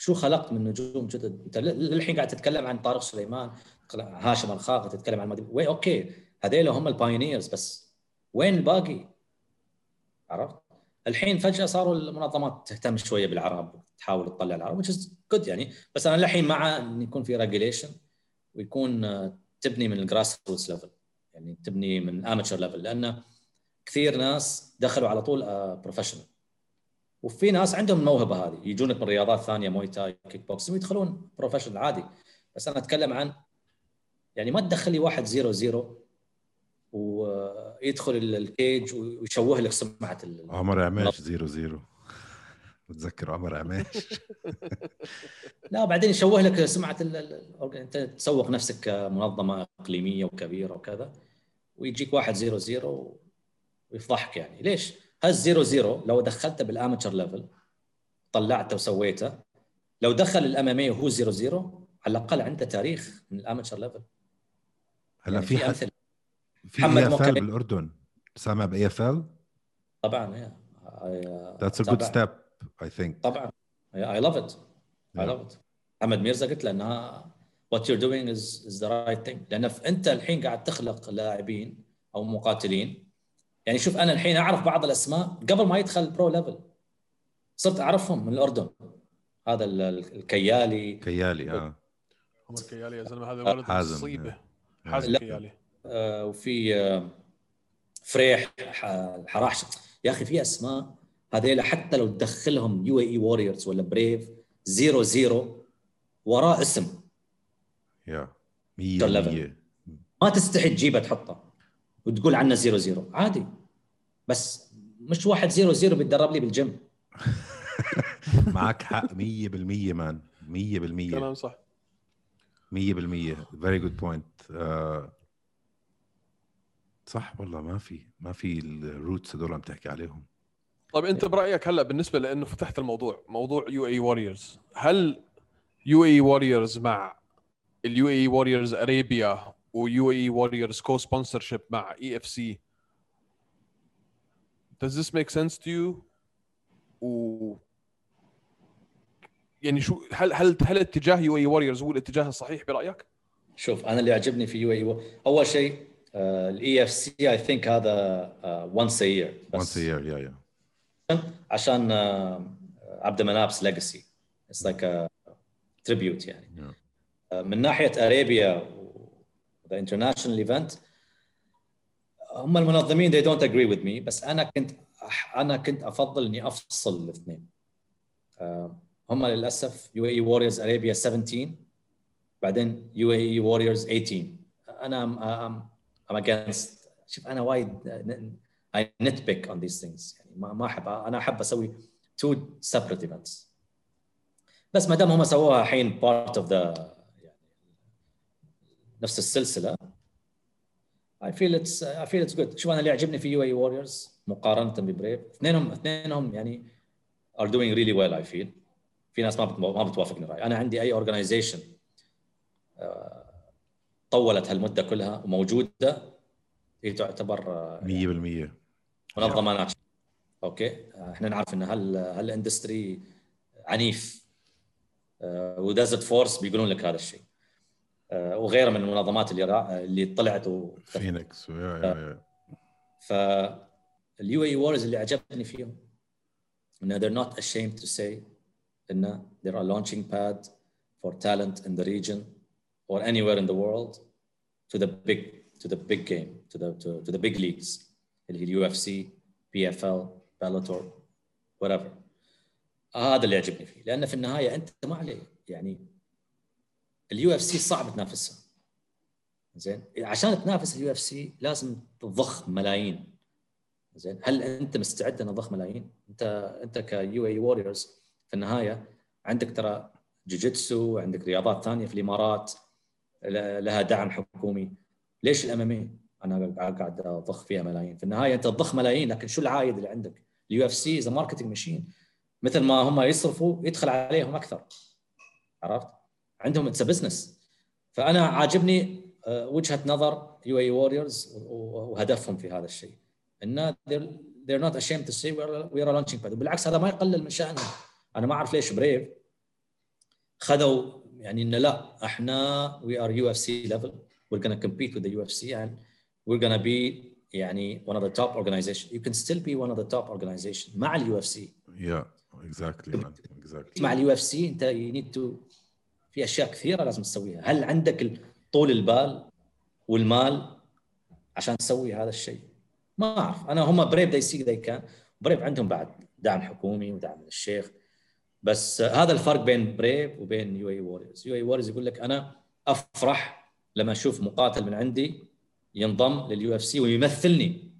شو خلقت من نجوم؟ جدد انت للحين قاعد تتكلم عن طارق سليمان هاشم الخاقي تتكلم عن وين أوكي هذيل هم ال pioneers بس. وين الباقي؟ عرفت؟ الحين فجأة صاروا المنظمات تهتم شوية بالعرب تحاول تطلع العرب which is good يعني. بس أنا للحين مع إن يكون في regulation ويكون تبني من ال grassroots level يعني تبني من amateur level لأن كثير ناس دخلوا على طول professional آه، وفي ناس عندهم الموهبه هذه. يجونك من رياضات ثانية Muay Thai kickbox ويدخلون professional عادي. بس أنا أتكلم عن يعني ما تدخل لي واحد zero zero ويدخل ال cage ويشوه لك سمعة عمر عماش زيرو زيرو. بتذكر عمر عماش لا بعدين يشوه لك سمعة أنت تسوق نفسك كمنظمة إقليمية وكبيرة وكذا ويجيك واحد zero zero ويفضحك يعني. ليش؟ هال zero zero لو دخلته بال amateur level طلعته وسويته لو دخل الاماميه وهو zero zero على الأقل عنده تاريخ من ال amateur level هلا يعني في أمثلة. في محمد إي بالأردن. سامع ب EFL؟ طبعا yeah. that's a good step I think طبعا. I love it I love it محمد ميرزا قلت له إنها what you're doing is the right thing لأن أنت الحين قاعد تخلق لاعبين أو مقاتلين يعني شوف أنا الحين أعرف بعض الأسماء قبل ما يدخل pro level صرت أعرفهم من الأردن. هذا ال- ال- الكيالي. كيالي آه. عمر كيالي يا زلمة هذا ولد حازم. مصيبة. آه. حازم. كيالي. آه، وفي آه، فريح ح- حراش يا أخي في أسماء هذيلا حتى لو تدخلهم يو إي ووريرز ولا بريف زيرو زيرو وراه اسم. يا دول 100 ما تستحي تجيبه تحطه وتقول عنه زيرو زيرو. عادي. بس مش واحد زيرو زيرو بيتدرب لي بالجيم. معك حق 100% مان. 100% كلام صح. 100% very good point صح والله ما في ما في ال roots هذول عم تحكي عليهم. طيب انت برأيك هلا بالنسبة لأنه فتحت الموضوع موضوع UAE Warriors هل UAE Warriors مع ال UAE Warriors Arabia و UAE Warriors co-sponsorship مع EFC does this make sense to you? و يعني شو هل هل هل اتجاه يو اي واريورز هو الاتجاه الصحيح برأيك؟ شوف أنا اللي يعجبني في يو اي أول شيء الاي اف سي اي ثينك هذا وانس ا يير once a year يا يا عشان آه، عبد منابس ليجاسي اتس لايك تريبيوت يعني. Yeah. آه، من ناحية اريبيا ذا انترناشونال ايفنت هم المنظمين they don't agree with me بس أنا كنت أنا كنت أفضل إني أفصل الاثنين. آه، هم للأسف UAE Warriors Arabia 17 بعدين UAE Warriors 18 أنا I'm, I'm against. شوف أنا وايد I nitpick on these things. يعني ما ما أحب أنا أحب أسوي two separate events. بس ما دام هم سووها الحين part of the يعني نفس السلسلة I feel it's I feel it's good. شوف أنا اللي يعجبني في UAE Warriors مقارنة ببريف اثنينهم اثنينهم يعني are doing really well I feel. في ناس ما ما بتوافقني الراي أنا عندي أي organization آه، طولت هالمدة كلها وموجودة هي تعتبر آه، 100% منظمه ناجحه أوكي؟ إحنا نعرف إن هال هال industry عنيف. آه، و does it force بيقولون لك هذا الشيء. آه، وغيره من المنظمات اللي را... اللي طلعت و... فينيكس فاليو إي وورز اللي عجبني فيهم ان they're not ashamed to say ان they're a launching pad for talent in the region or anywhere in the world to the big to the big game to the to, to the big leagues. اللي هي اليو إف سي بي اف ال بلاتور whatever. هذا اللي يعجبني فيه. لأن في النهاية أنت ما عليه يعني ال UFC صعب تنافسها. زين؟ عشان تنافس ال UFC لازم تضخ ملايين. زين؟ هل أنت مستعد أن تضخ ملايين؟ أنت أنت ك UAE Warriors في النهاية عندك ترى جوجيتسو عندك رياضات ثانية في الإمارات لها دعم حكومي. ليش ال MMA؟ أنا قاعد أضخ فيها ملايين. في النهاية أنت تضخ ملايين لكن شو العائد اللي عندك؟ ال UFC is marketing ماشين مثل ما هم يصرفوا يدخل عليهم أكثر. عرفت؟ عندهم it's business فانا عاجبني آه، وجهه نظر UAE Warriors وهدفهم في هذا الشيء إن they're, not ashamed to say we're, we're a launching pad وبالعكس هذا ما يقلل من شانهم أنا ما اعرف ليش بريف خذوا يعني انه لا إحنا we are UFC level we're going to compete with the UFC and we're going to be يعني one of the top organization you can still be one of the top organization مع اليو اف سي يا اكزاكتلي مان اكزاكتلي مع اليو اف سي انت you need to في أشياء كثيرة لازم تسويها. هل عندك طول البال والمال عشان تسوي هذا الشيء؟ ما أعرف. أنا هم بريف they see they can. بريف عندهم بعد دعم حكومي ودعم من الشيخ. بس هذا الفرق بين بريف وبين UAE Warriors UAE Warriors يقول لك أنا أفرح لما أشوف مقاتل من عندي ينضم لل UFC ويمثلني.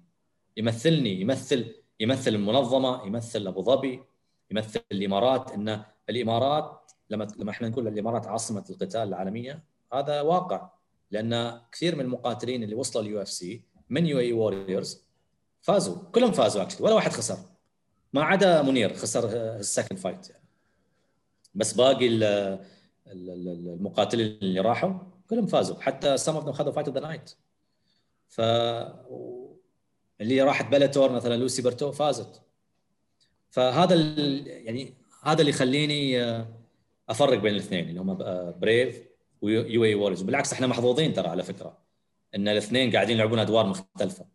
يمثلني. يمثل يمثل المنظمة يمثل أبو ظبي يمثل الإمارات. إن الإمارات لما لما إحنا نقول الإمارات عاصمة القتال العالمية هذا واقع لأن كثير من المقاتلين اللي وصلوا ال UFC من UAE Warriors فازوا. كلهم فازوا actually ولا واحد خسر. ما عدا منير خسر ال second fight يعني. بس باقي ال- ال- ال- المقاتلين اللي راحوا كلهم فازوا. حتى some of خذوا fight of the night ف اللي راحت Bellator مثلا لوسي برتو فازت. فهذا ال- يعني هذا اللي يخليني آه، أفرق بين الاثنين اللي هم بريف و UAE Warriors بالعكس إحنا محظوظين ترى على فكرة إن الاثنين قاعدين يلعبون أدوار مختلفة.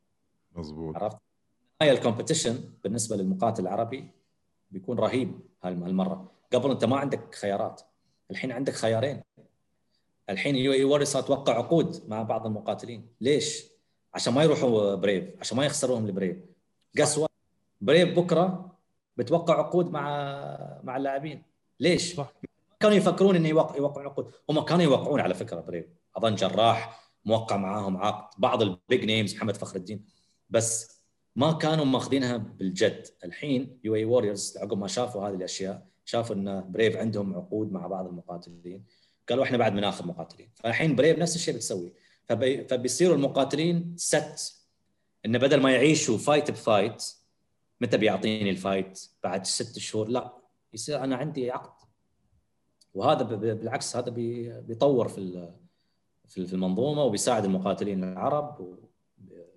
مزبوط عرفت؟ هاي ال competition بالنسبة للمقاتل العربي بيكون رهيب هالمرة. قبل أنت ما عندك خيارات. الحين عندك خيارين. الحين UAE Warriors توقع عقود مع بعض المقاتلين. ليش؟ عشان ما يروحوا Brave عشان ما يخسروهم ال Brave قسوه Brave بكرة بتوقع عقود مع مع اللاعبين. ليش؟ صح. كانوا يفكرون إنه يوقع يوقعون عقود. هم كانوا يوقعون على فكرة Brave أظن جراح موقع معاهم عقد. بعض ال big names محمد فخر الدين. بس ما كانوا ماخذينها بالجد. الحين UAE Warriors عقب ما شافوا هذه الأشياء شافوا إن Brave عندهم عقود مع بعض المقاتلين. قالوا إحنا بعد بناخذ مقاتلين. فالحين Brave نفس الشيء بتسوي. فبي فبيصيروا المقاتلين set إنه بدل ما يعيشوا fight ب fight متى بيعطيني ال fight بعد ست شهور. لا يصير أنا عندي عقد. وهذا بالعكس هذا بي- بيطور في ال- في في المنظومة وبيساعد المقاتلين العرب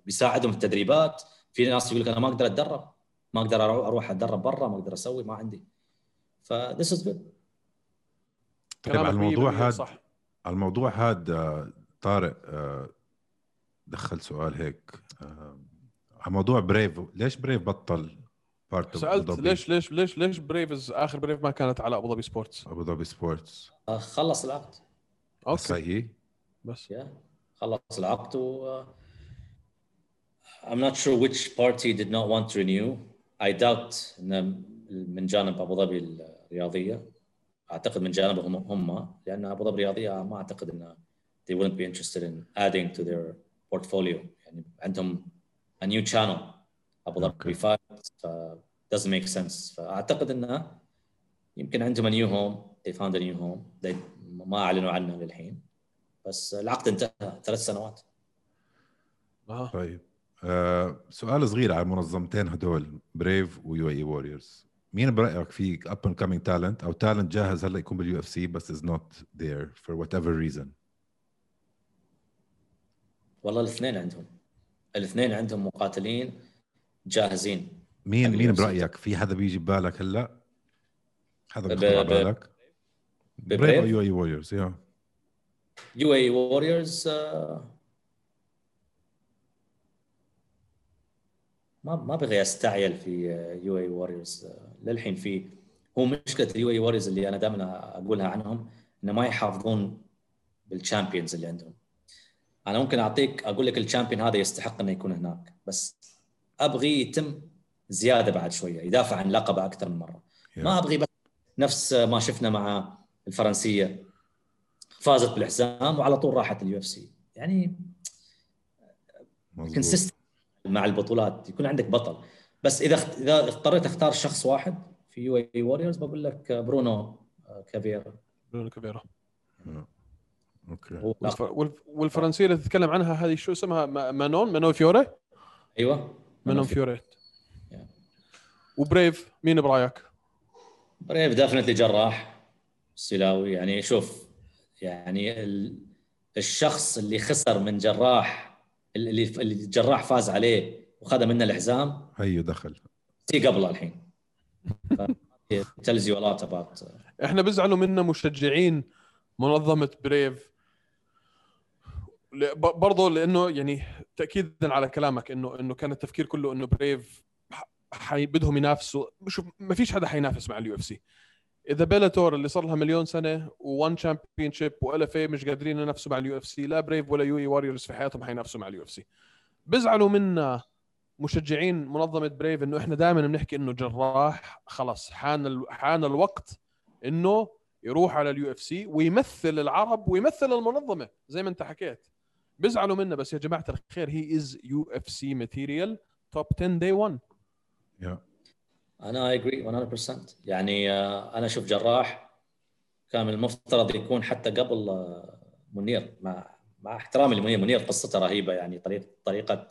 وبيساعدهم في التدريبات. في ناس يقول لك أنا ما أقدر أتدرب ما أقدر أروح أتدرب برا ما أقدر أسوي ما عندي. ف this is good. طيب على الموضوع 100% هذا على الموضوع هذا آه، طارق آه، دخل سؤال هيك. آه، على موضوع Brave ليش Brave بطل؟ بارت سألت ليش ليش ليش ليش Brave's آخر Brave ما كانت على ابو ظبي Sports ابو ظبي Sports خلص العقد أوكي. صحيح بس. Yeah. خلص العقد و آه، I'm not sure which party did not want to renew. I doubt إن من جانب ابو ظبي الرياضية. أعتقد من جانبهم هم لأن ابو ظبي الرياضية ما أعتقد إن they wouldn't be interested in adding to their portfolio. يعني عندهم a new channel ابو ظبي 5 ف doesn't make sense. فأعتقد انه يمكن عندهم a new home. They found a new home. They ما أعلنوا عنه للحين. بس العقد انتهى. ثلاث سنوات. آه. طيب. آه، سؤال صغير على المنظمتين هدول Brave و UAE Warriors مين برأيك في up and coming talent أو talent جاهز هلأ يكون بال UFC بس is not there for whatever reason والله الاثنين عندهم. الاثنين عندهم مقاتلين جاهزين. مين مين. برأيك؟ في حدا بيجي ببالك هلا؟ حدا ب- بيخطر على ب- بالك؟ ب Brave؟ Brave أو UAE Warriors yeah. UAE Warriors ما ما بغي استعجل في UAE Warriors للحين في هو مشكلة ال UAE Warriors اللي أنا دائما أقولها عنهم إنه ما يحافظون بال champions اللي عندهم. أنا ممكن أعطيك أقول لك ال champion هذا يستحق إنه يكون هناك بس أبغي يتم زيادة بعد شوية يدافع عن لقبه أكثر من مرة. ما أبغي بس نفس ما شفنا مع الفرنسية. فازت بالحزام وعلى طول راحت ال UFC. يعني consistent مع البطولات. يكون عندك بطل. بس إذا اخت- إذا اضطريت أختار شخص واحد في UAE Warriors بقول لك برونو كافيرا. برونو كبيره آه. أوكي. والفرنسية اللي تتكلم عنها هذه شو اسمها؟ ما- مانون؟ مانون فيوري؟ أيوه. مانون فيوري. و Brave مين برأيك؟ Brave definitely جراح سيلاوي. يعني شوف يعني ال- الشخص اللي خسر من جراح اللي اللي الجراح فاز عليه وخذ منه الحزام هيو دخل. تي قبله الحين. tells you lot about إحنا بيزعلوا منا مشجعين منظمة Brave. برضه لأنه يعني تاكيدا على كلامك إنه إنه كان التفكير كله إنه Brave حي بدهم ينافسوا. شوف ما فيش حدا حينافس مع ال UFC إذا Bellator اللي صار لها مليون سنة و ONE Championship وال PFL مش قادرين ينافسوا مع ال UFC لا Brave ولا UAE Warriors في حياتهم حينافسوا مع ال UFC بيزعلوا منا مشجعين منظمة Brave إنه إحنا دائما بنحكي إنه جراح خلص حان ال... حان الوقت إنه يروح على ال UFC ويمثل العرب ويمثل المنظمة زي ما أنت حكيت. بيزعلوا منا بس يا جماعة الخير he is UFC material top 10 day 1 أنا agree 100% يعني آه، أنا أشوف جراح كان المفترض يكون حتى قبل آه، منير. مع مع احترامي لمنير. منير قصته رهيبة. يعني طريقه طريقة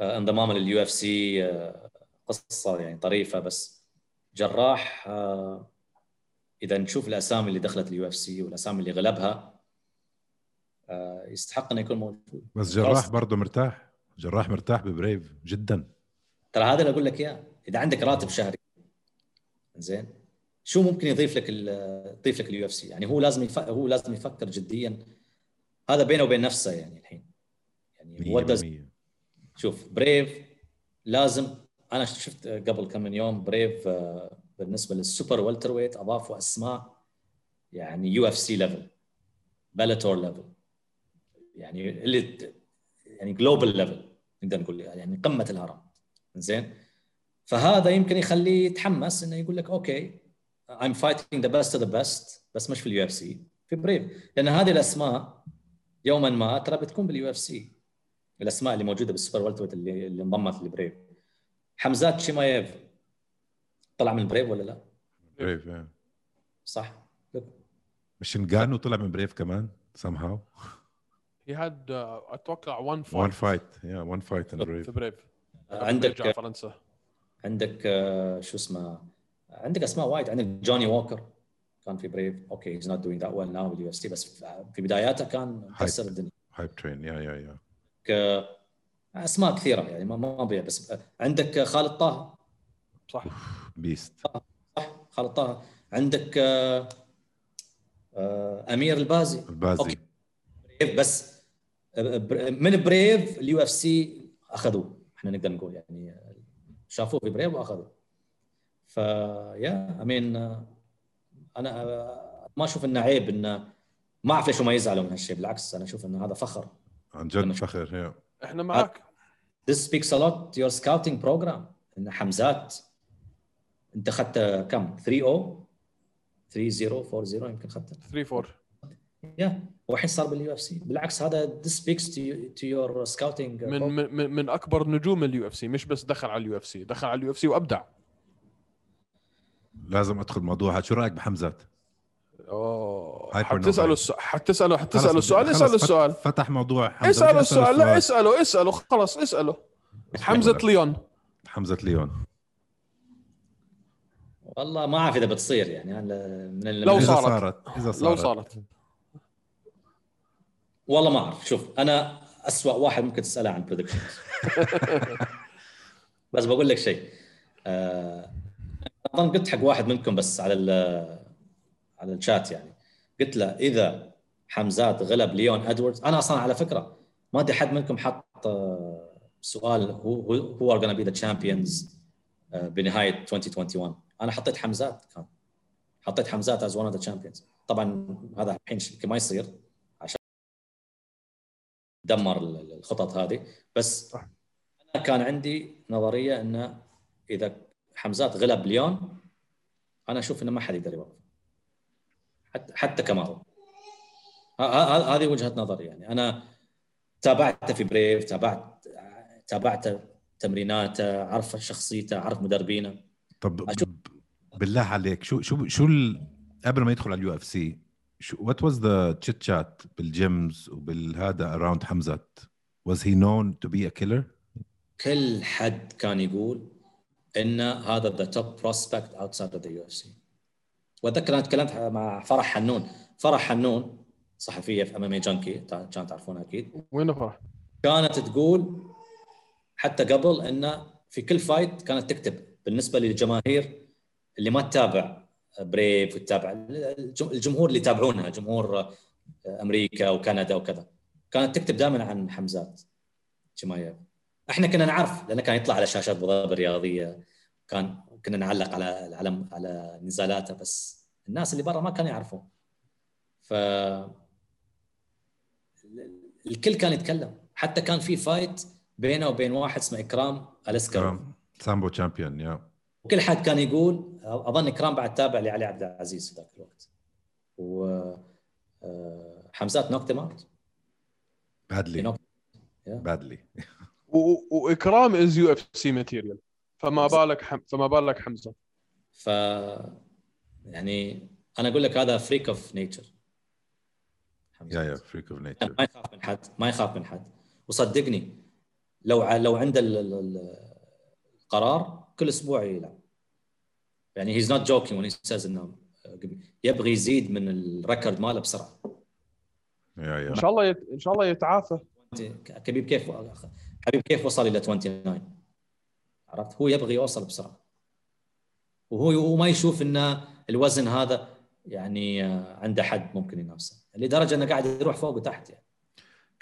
آه، انضمامه لل UFC قصة يعني طريفة. بس جراح إذا نشوف الأسامي اللي دخلت ال UFC والأسامي اللي غلبها يستحق إنه يكون موجود. بس جراح. برضه مرتاح. جراح مرتاح ب Brave جدا. ترى هذا اللي أقول لك إياه. إذا عندك راتب شهري زين شو ممكن يضيف لك يضيف لك ال UFC؟ يعني هو لازم يف... هو لازم يفكر جديا. هذا بينه وبين نفسه يعني الحين. يعني 100% شوف Brave لازم أنا شفت قبل كم من يوم Brave آه، بالنسبة لل super welterweight أضافوا أسماء يعني UFC level Bellator level يعني اللي يعني global level نقدر نقول يعني قمة الهرم. زين؟ فهذا يمكن يخليه يتحمس إنه يقول لك أوكي I'm fighting the best of the best بس مش في ال UFC. في Brave. لأن هذه الأسماء يوما ما ترى بتكون بال UFC. الأسماء اللي موجودة بال super welterweight اللي اللي انضمت لل Brave حمزات شيمايف طلع من ال Brave ولا لا؟ Brave yeah. صح. مش نجانو طلع من Brave كمان somehow. هي هاد أتوقع 1 one fight fight. Yeah one fight in في Brave Brave. عندك فرنسا. عندك آه، شو اسمه عندك أسماء وايد. عندك جوني ووكر كان في Brave أوكي he's not doing that well now بال UFC بس في بداياته كان مكسر الدنيا. Hype train. Yeah yeah yeah. ك- أسماء كثيرة يعني ما ما ابيع بس عندك خالد طه. صح. beast. صح خالد طه. عندك آه، آه، أمير البازي. البازي. okay. Brave بس آه، من Brave ال UFC أخذوه. إحنا نقدر نقول يعني شافوه في Brave واخذوه. ف yeah I mean أنا ما أشوف إنه عيب انه ما أعرف ليش هم يزعلوا من هالشيء بالعكس أنا أشوف انه هذا فخر. عن جد فخر yeah. إحنا معك this speaks a lot to your scouting program. إن حمزات أنت اخذت كم؟ 3 0 3 0 4 0 يمكن اخذته 3 4 yeah والحين صار بال UFC. بالعكس هذا this speaks to, to your scouting من من من- أكبر نجوم ال UFC. مش بس دخل على ال UFC. دخل على ال UFC وأبدع. لازم أدخل موضوع هذا شو رأيك بحمزات؟ أوه. حتساله حتساله حتساله السؤال اسأله السؤال. فتح موضوع حمزة. اسأله السؤال لا اسأله اسأله خلص اسأله. حمزة ليون. حمزة ليون. والله ما أعرف إذا بتصير يعني. أنا من لو صارت. صارت إذا صارت. لو صارت. والله ما أعرف. شوف أنا اسوء واحد ممكن تسأله عن predictions بس بقول لك شيء. آه، أظن قلت حق واحد منكم بس على ال- على الشات يعني. قلت له إذا حمزات غلب ليون إدواردز أنا أصلا على فكرة ما أدري حد منكم حط آه، سؤال who who are the champions آه، بنهاية 2021 أنا حطيت حمزات كان. حطيت حمزات as one of the champions طبعا هذا الحين ما يصير. دمر ال- ال- الخطط هذه. بس صح. أنا كان عندي نظرية انه إذا حمزات غلب ليون أنا أشوف إنه ما حد يقدر يوقف حتى حتى كمارو. هذه وجهة نظري يعني. أنا تابعته في Brave تابعت تابعته تمريناته عرف شخصيته عرف مدربينه. طب بالله عليك شو شو شو ال... قبل ما يدخل على ال UFC شو what was the chit chat بال gyms وبالهذا around حمزات was he known to be a killer? كل حد كان يقول ان هذا the top prospect outside of the UFC وأتذكر أنا تكلمت مع فرح حنون. فرح حنون صحفية في MMA Junkie كان تعرفونها أكيد. وين فرح؟ كانت تقول حتى قبل إنه في كل fight كانت تكتب بالنسبة للجماهير اللي ما تتابع Brave وتتابع. الجم- الجمهور اللي يتابعونها جمهور أمريكا وكندا وكذا. كانت تكتب دائما عن حمزات شمايف إحنا كنا نعرف لأنه كان يطلع على شاشات ابو ظبي الرياضيه كان كنا نعلق على على على نزالاته بس الناس اللي برا ما كانوا يعرفون. ف الكل كان يتكلم. حتى كان في fight بينه وبين واحد اسمه إكرام اليسكيروف Sambo champion yeah وكل حد كان يقول أظن إكرام بعد تابع لعلي عبد العزيز في ذاك الوقت. و آه، حمزات knocked out badly badly و- وإكرام is UFC material فما بالك حم... فما بالك حمزة. ف يعني أنا أقول لك هذا freak of nature يا يا freak of nature ما يخاف من حد ما يخاف من حد. وصدقني لو ع- لو عنده ال- ال- ال- القرار كل أسبوع يلعب. يعني he's not joking when says إنه يبغى يزيد من ال record ماله بسرعة. إن شاء الله يت... إن شاء الله يتعافى. خبيب كيف خبيب كيف وصل إلى 29 عرفت؟ هو يبغى يوصل بسرعة. وهو هو ما يشوف ان الوزن هذا يعني آه، عنده حد ممكن ينافسه. لدرجة إنه قاعد يروح فوق وتحت يعني.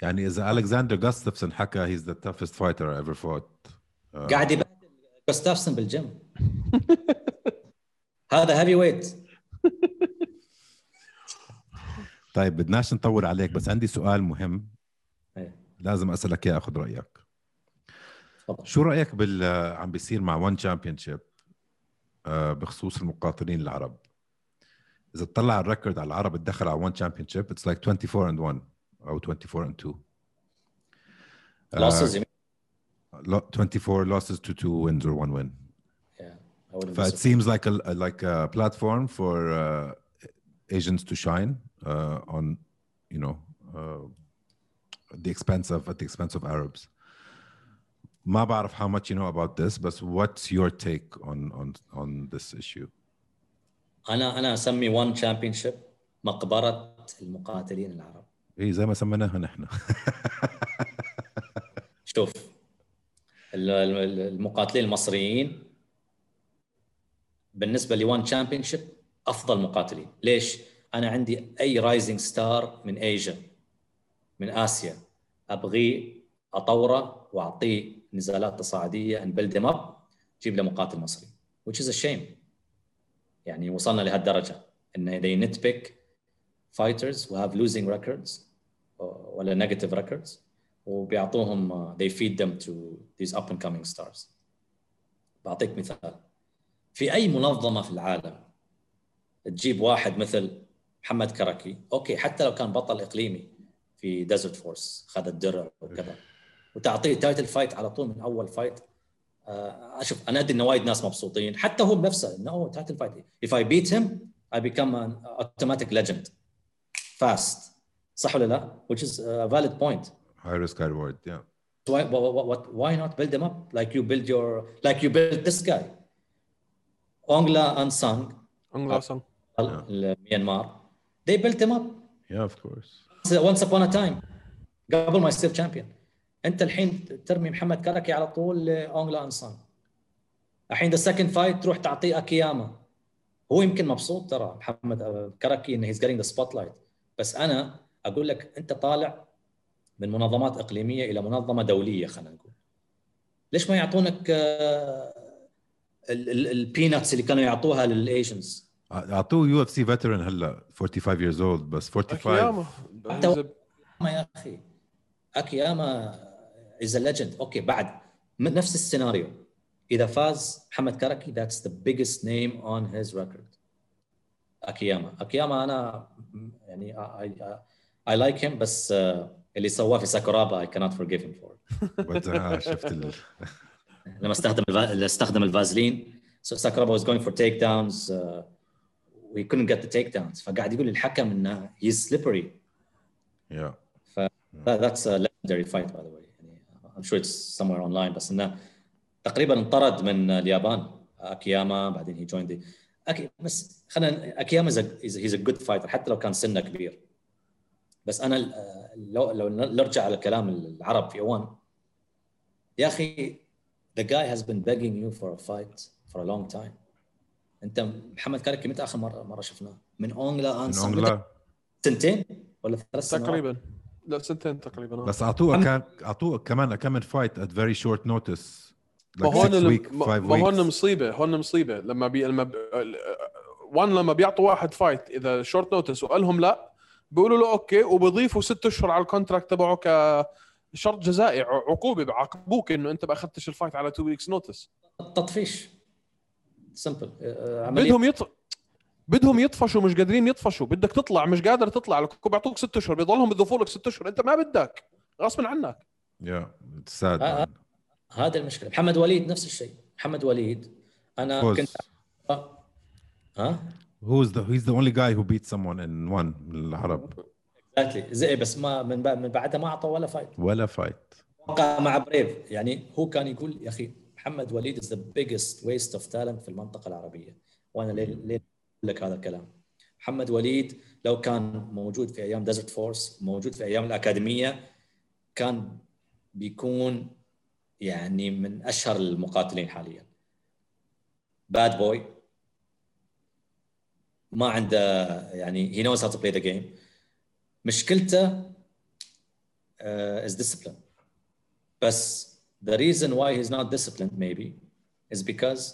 يعني إذا الكساندر جاستفسون حكى he's the toughest fighter I ever fought uh, آه، قاعد يبهدل جوستافسون بالجيم. هذا heavyweight طيب بدناش نطول عليك بس عندي سؤال مهم. إيه. لازم أسألك إياه آخذ رأيك. شو رأيك بال عم بيصير مع ONE Championship بخصوص المقاتلين العرب؟ إذا تطلع على ال record على العرب تدخل على ONE Championship it's like 24 and 1 أو 24 and 2 losses lo- 24 losses to 2 wins or 1 win. it surprised. seems like a like a platform for uh, Asians to shine uh, on, you know, uh, at the expense of at the expense of Arabs. ما بعرف how much you know about this, but what's your take on on on this issue? انا انا اسمي وان تشامبيون شيب مقبره المقاتلين العرب ايه زي ما سميناها نحن شوف ال- ال- المقاتلين المصريين بالنسبة ل ONE Champion أفضل مقاتلين. ليش؟ أنا عندي أي rising star من ايجا من آسيا. ابغيه أطوره وأعطيه نزالات تصاعدية and build up جيب له مقاتل مصري. Which is a shame. يعني وصلنا لهالدرجة. إن they nitpick fighters who have losing records ولا negative records وبيعطوهم they feed them to these up and coming stars. بعطيك مثال. في أي منظمة في العالم تجيب واحد مثل محمد كركي؟ أوكي حتى لو كان بطل إقليمي في Desert Force خذ الدرع وكذا. وتعطيه title fight على طول من أول fight. آه، أشوف أنا أدري إن وايد ناس مبسوطين. حتى هو بنفسه إنه title fight. If I beat him I become an automatic legend. Fast. صح ولا لا؟ Which is a valid point. High risk, high reward. Yeah. why what, why not build them up? Like you build your like you build this guy. Ongla Unsung انجلاسون ميانمار they built him up. Yeah, of course. once upon a time قبل ما يصير تشامبيون انت الحين ترمي محمد كركي على طول لاونغلا انسان الحين the second fight تروح تعطيه أكياما. هو يمكن مبسوط ترى محمد آه، كركي انه he's getting the spotlight بس أنا أقول لك أنت طالع من منظمات إقليمية إلى منظمة دولية خلينا نقول. ليش ما يعطونك ال peanuts اللي كانوا يعطوها لل Asians اعطوه UFC veteran هلا 45 years old بس 45 أكياما. حتى ما يا أخي. أكياما is legend okay بعد. نفس السيناريو. إذا فاز محمد كركي that's the biggest name on his record أكياما. أكياما أنا يعني I like him بس آه، اللي سواه في ساكورابا اي كانت فورجيف هيم فور شفت. لما استخدم استخدم الفازلين. So ساكورابا was going for takedowns uh, he couldn't get the takedowns. فقاعد يقول للحكم إنه he's slippery. Yeah. That, that's a legendary fight by the way. يعني I'm sure it's somewhere online بس إنه تقريبا انطرد من اليابان. أكياما بعدين he joined the أكي بس خلينا أكياما he's a good fighter حتى لو كان سنه كبير. بس أنا آه، لو لو نرجع على كلام العرب في أوان. يا أخي the guy has been begging you for a fight for a long time أنت محمد كاركي متى آخر مره مرة شفناه؟ من اونغلا من انسان أونغلا. سنتين ولا ثلاث سنوات؟ تقريبا لا سنتين تقريبا. بس أعطوه كان أعطوه كمان كم من fight at very short notice ما هون ما هون. مصيبه هون مصيبة لما بي لما ب... وان لما بيعطوا واحد fight at a short notice وقال لهم لا بيقولوا له okay وبيضيفوا ست أشهر على ال contract تبعه كشرط جزائي ع- عقوبة. بيعاقبوك إنه أنت ما أخذتش ال fight على two weeks notice تطفيش. simple عملية. بدهم يط... بدهم يطفشوا مش قادرين يطفشوا. بدك تطلع مش قادر تطلع لك بيعطوك ست أشهر. بيضلهم يضيفوا لك ست أشهر. أنت ما بدك. غصبا عنك. Yeah. It's sad آه، man. هذا المشكلة. محمد وليد نفس الشيء. محمد وليد. أنا فوز. كنت ها؟ Who's the he's the only guy who beat someone in ONE من العرب exactly زي بس ما من من بعدها ما اعطى ولا فايت ولا فايت وقع مع Brave يعني هو كان يقول يا أخي محمد وليد is the biggest waste of talent في المنطقة العربية. وأنا ليه ليه أقول لك هذا الكلام. محمد وليد لو كان موجود في أيام Desert Force موجود في أيام الأكاديمية كان بيكون يعني من أشهر المقاتلين حاليا. bad boy ما عنده يعني he knows how to play the game مشكلته is discipline بس the reason why he's not disciplined maybe is because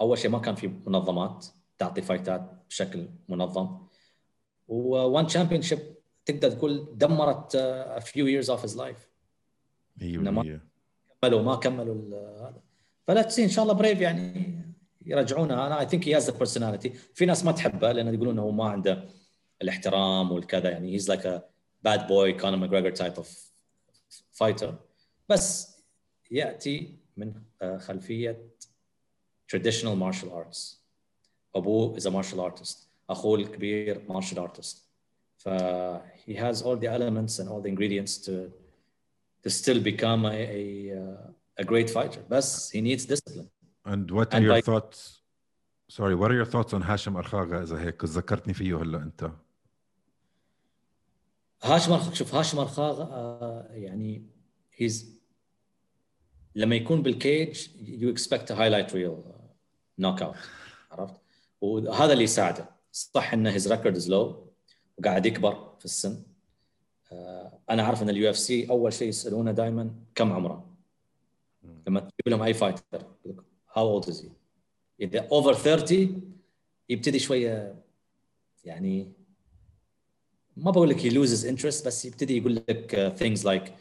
أول شيء ما كان في منظمات تعطي فايتات بشكل منظم. و ONE Championship تقدر تقول دمرت uh, a few years of his life. 100% كملوا ما كملوا هذا. ف let's see إن شاء الله Brave يعني يرجعونه. أنا I think he has the personality في ناس ما تحبه لأن يقولون إنه ما عنده الاحترام والكذا يعني he's like a bad boy Conor McGregor type of فايتر بس ياتي من آه، خلفيه traditional martial arts ابوه is a martial artist اخوه الكبير martial artist ف he has all the elements and all the ingredients to to still become a a, uh, a great fighter بس he needs discipline And what are And your like- thoughts? Sorry, what are your thoughts on هاشم أرخاغا إذا هيك ذكرتني فيه هلا أنت هاشم شوف هاشم أرخاغا آه، يعني he's لما يكون بال cage you expect highlight reel knockout عرفت؟ وهذا اللي يساعده صح إن his record is low وقاعد يكبر في السن آه، أنا عارف إن ال UFC أول شيء يسألونه دائما كم عمره؟ لما تجيب لهم أي fighter how old is he؟ إذا over 30 يبتدي شوية يعني ما بقول لك he loses interest بس يبتدي يقول لك uh, things like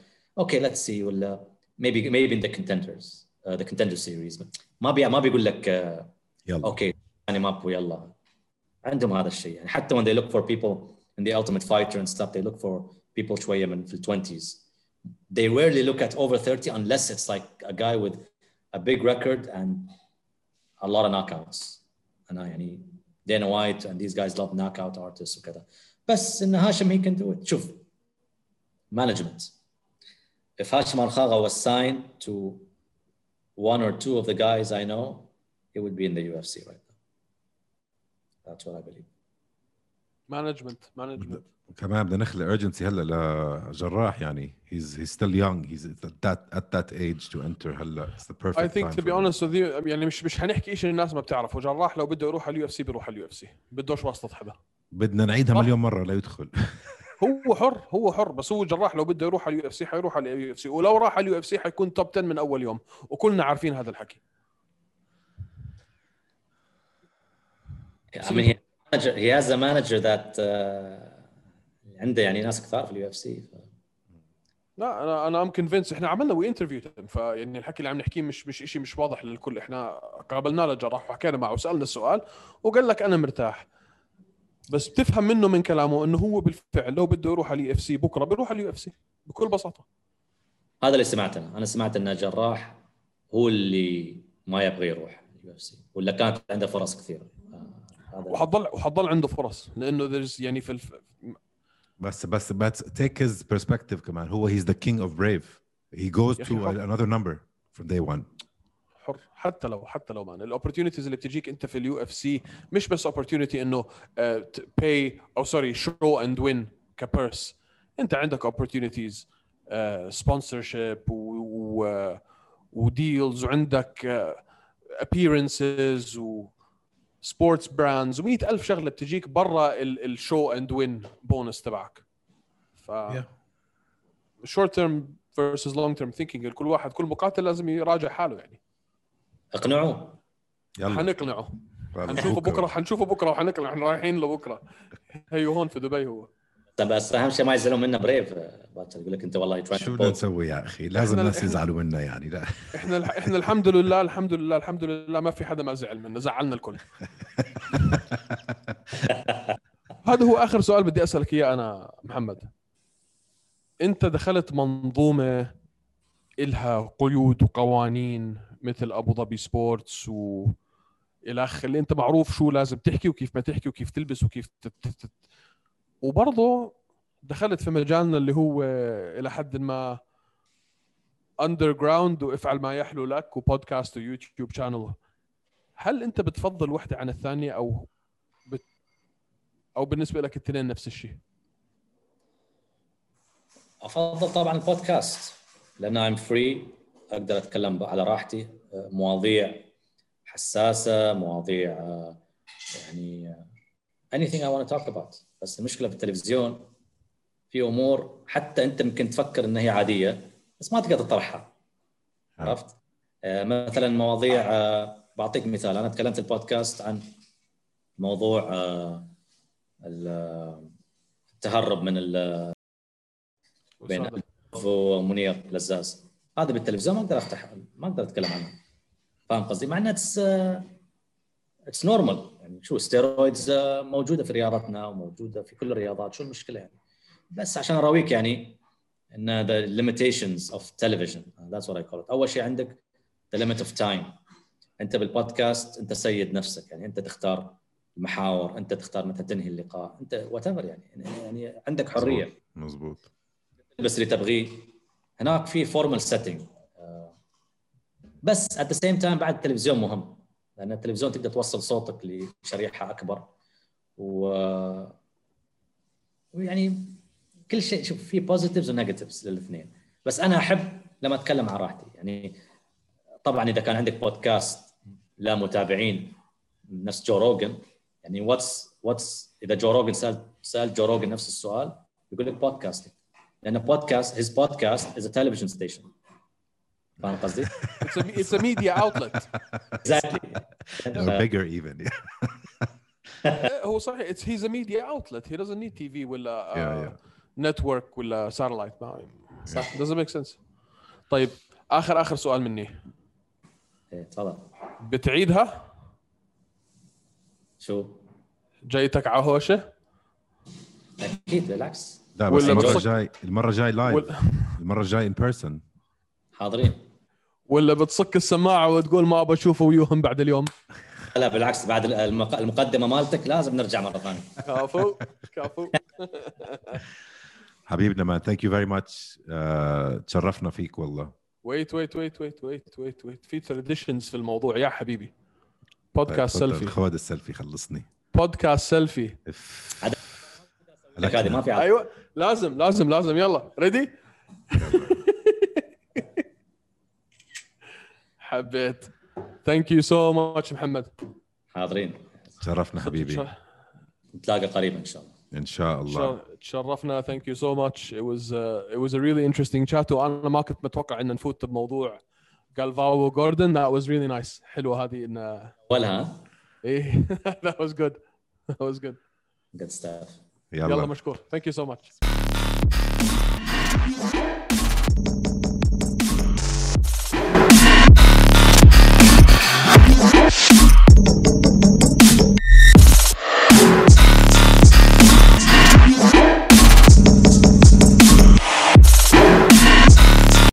okay let's see ولا maybe maybe in the contenders uh, the contender series ما بي ما بيقول لك uh, يلا اوكي يعني ماب ويلا عندهم هذا الشيء يعني حتى when they look for people in the ultimate fighter and stuff they look for people شويه من في ال 20s they rarely look at over 30 unless it's like a guy with a big record and a lot of knockouts انا يعني Dana White and these guys love knockout artists وكذا بس إن هاشم هي كان شوف مانجمنت اف هاشم الخاغه was signed to one or two of the guys I know he would be in the UFC right now. That's وات اي believe. مانجمنت مانجمنت كمان بدنا نخلق ايرجنسي هلا لجراح يعني. He's he's still young. He's at that at that age to enter هلا. It's the perfect I think time to be honest with you يعني مش مش هنحكي شيء الناس ما بتعرفه. جراح لو بده يروح على ال UFC بيروح على ال UFC. بدوش واسطة حدا بدنا نعيدها. مليون مرة لا يدخل. هو حر هو حر بس هو جراح لو بده يروح على ال UFC حيروح على ال UFC ولو راح على ال UFC حيكون top 10 من أول يوم وكلنا عارفين هذا الحكي. I mean he, manager, he has a manager that uh, عنده يعني ناس كثار في ال UFC لا أنا أنا I'm convinced إحنا عملنا we interview فيعني الحكي اللي عم نحكيه مش مش شيء مش واضح للكل إحنا قابلناه للجراح وحكينا معه وسألنا السؤال وقال لك أنا مرتاح. بس بتفهم منه من كلامه إنه هو بالفعل لو بده يروح على ال UFC بكرة بيروح على ال UFC بكل بساطة. هذا اللي سمعت أنا أنا سمعت إن جراح هو اللي ما يبغى يروح ال UFC ولا كانت عنده فرص كثيرة. آه، وحضل وحضل عنده فرص لأنه يعني في الف... بس بس بس take his perspective كمان هو he's the king of Brave. He goes يا to أخي حر. another number from day one. حر حتى لو حتى لو مان ال opportunities اللي بتجيك انت في ال UFC مش بس opportunity إنه pay أو sorry show and win ك purse انت عندك opportunities sponsorship و deals وعندك appearances و sports brands و ألف شغلة بتجيك برا ال show and win bonus تبعك. ف short term versus long term thinking كل واحد كل مقاتل لازم يراجع حاله يعني. اقنعوه. يلا. حنقنعه. حنشوفه بكرة. بكرة حنشوفه بكرة وحنقنع إحنا رايحين لبكره هيو هون في دبي هو. بس أهم شيء ما يزعلون منا Brave باتر يقول لك أنت والله شو بدنا. نسوي يا أخي؟ لازم الناس يزعلوا منا يعني لا. إحنا إحنا الحمد لله الحمد لله الحمد لله ما في حدا ما زعل منا. زعلنا الكل. هذا هو آخر سؤال بدي أسألك إياه أنا محمد. أنت دخلت منظومة إلها قيود وقوانين. مثل أبو ظبي سبورتس و إلى اللي أنت معروف شو لازم تحكي وكيف ما تحكي وكيف تلبس وكيف تت... تت... وبرضه دخلت في مجالنا اللي هو إلى حد ما Underground وافعل ما يحلو لك وبودكاست و YouTube channel هل أنت بتفضل وحدة عن الثانية أو بت... أو بالنسبة لك الاثنين نفس الشيء؟ أفضل طبعا البودكاست لأن I'm free أقدر أتكلم على راحتي. آه، مواضيع حساسة مواضيع آه، يعني آه، anything I want to talk about. بس المشكلة في التلفزيون في أمور حتى أنت ممكن تفكر إنها هي عادية بس ما تقدر تطرحها. عرفت؟ مثلا مواضيع بعطيك مثال. أنا تكلمت البودكاست عن موضوع ال- التهرب من ال- بين ومنير لزاز. هذا بالتلفزيون ما أقدر أفتح ما أقدر أتكلم عنه. فاهم قصدي؟ مع انها it's it's normal يعني شو steroids موجودة في رياضتنا وموجودة في كل الرياضات. شو المشكلة يعني؟ بس عشان أراويك يعني إن the limitations of television that's what I call it. أول شيء عندك the limit of time. أنت بالبودكاست أنت سيد نفسك. يعني أنت تختار المحاور أنت تختار متى تنهي اللقاء. أنت what يعني. يعني عندك حرية. مزبوط تلبس اللي تبغيه. هناك في formal setting بس at the same time بعد التلفزيون مهم لأن التلفزيون تقدر توصل صوتك لشريحة أكبر. و ويعني كل شيء شوف في positives و negatives للاثنين. بس أنا أحب لما أتكلم عن راحتي. يعني طبعا إذا كان عندك بودكاست لا متابعين نفس جو روجن يعني what's what's إذا جو روجن سأل سأل جو روجن نفس السؤال يقول لك podcasting لأن بودكاست his podcast is a television station فاهم قصدي؟ It's a, media outlet. exactly or bigger even هو صحيح it's he's a media outlet. He doesn't need TV ولا uh, network ولا satellite. ما صح doesn't make sense. طيب اخر اخر سؤال مني إيه، تفضل بتعيدها؟ شو جايتك عهوشه؟ أكيد بالعكس لا بس ولا المرة الجاي المرة الجاي لايف ولا, المرة الجاي in person حاضرين. ولا بتصك السماعة وتقول ما أبى أشوفه ويوهم بعد اليوم؟ لا بالعكس بعد المق- المقدمة مالتك لازم نرجع مرة ثانية. كفو كفو حبيبنا man thank you very much تشرفنا فيك والله. wait wait wait wait wait wait wait في traditions في الموضوع. يا حبيبي. بودكاست طيب، سيلفي خذ السيلفي خلصني. بودكاست سيلفي لك هذه ما في عاد أيوه لازم لازم لازم. يلا ready حبيت. thank you so much محمد. حاضرين. تشرفنا حبيبي. نتلاقى قريبا إن شاء الله. إن شاء الله. شر- تشرفنا thank you so much it was uh, it was a really interesting chat وأنا ما كنت متوقع إن نفوت بموضوع جالفاو وجوردن that was really nice. حلوة هذه ان أولها؟ إيه. That was good. That was good. قد ستاف يلا يلا مشكور ثانك يو سو ماتش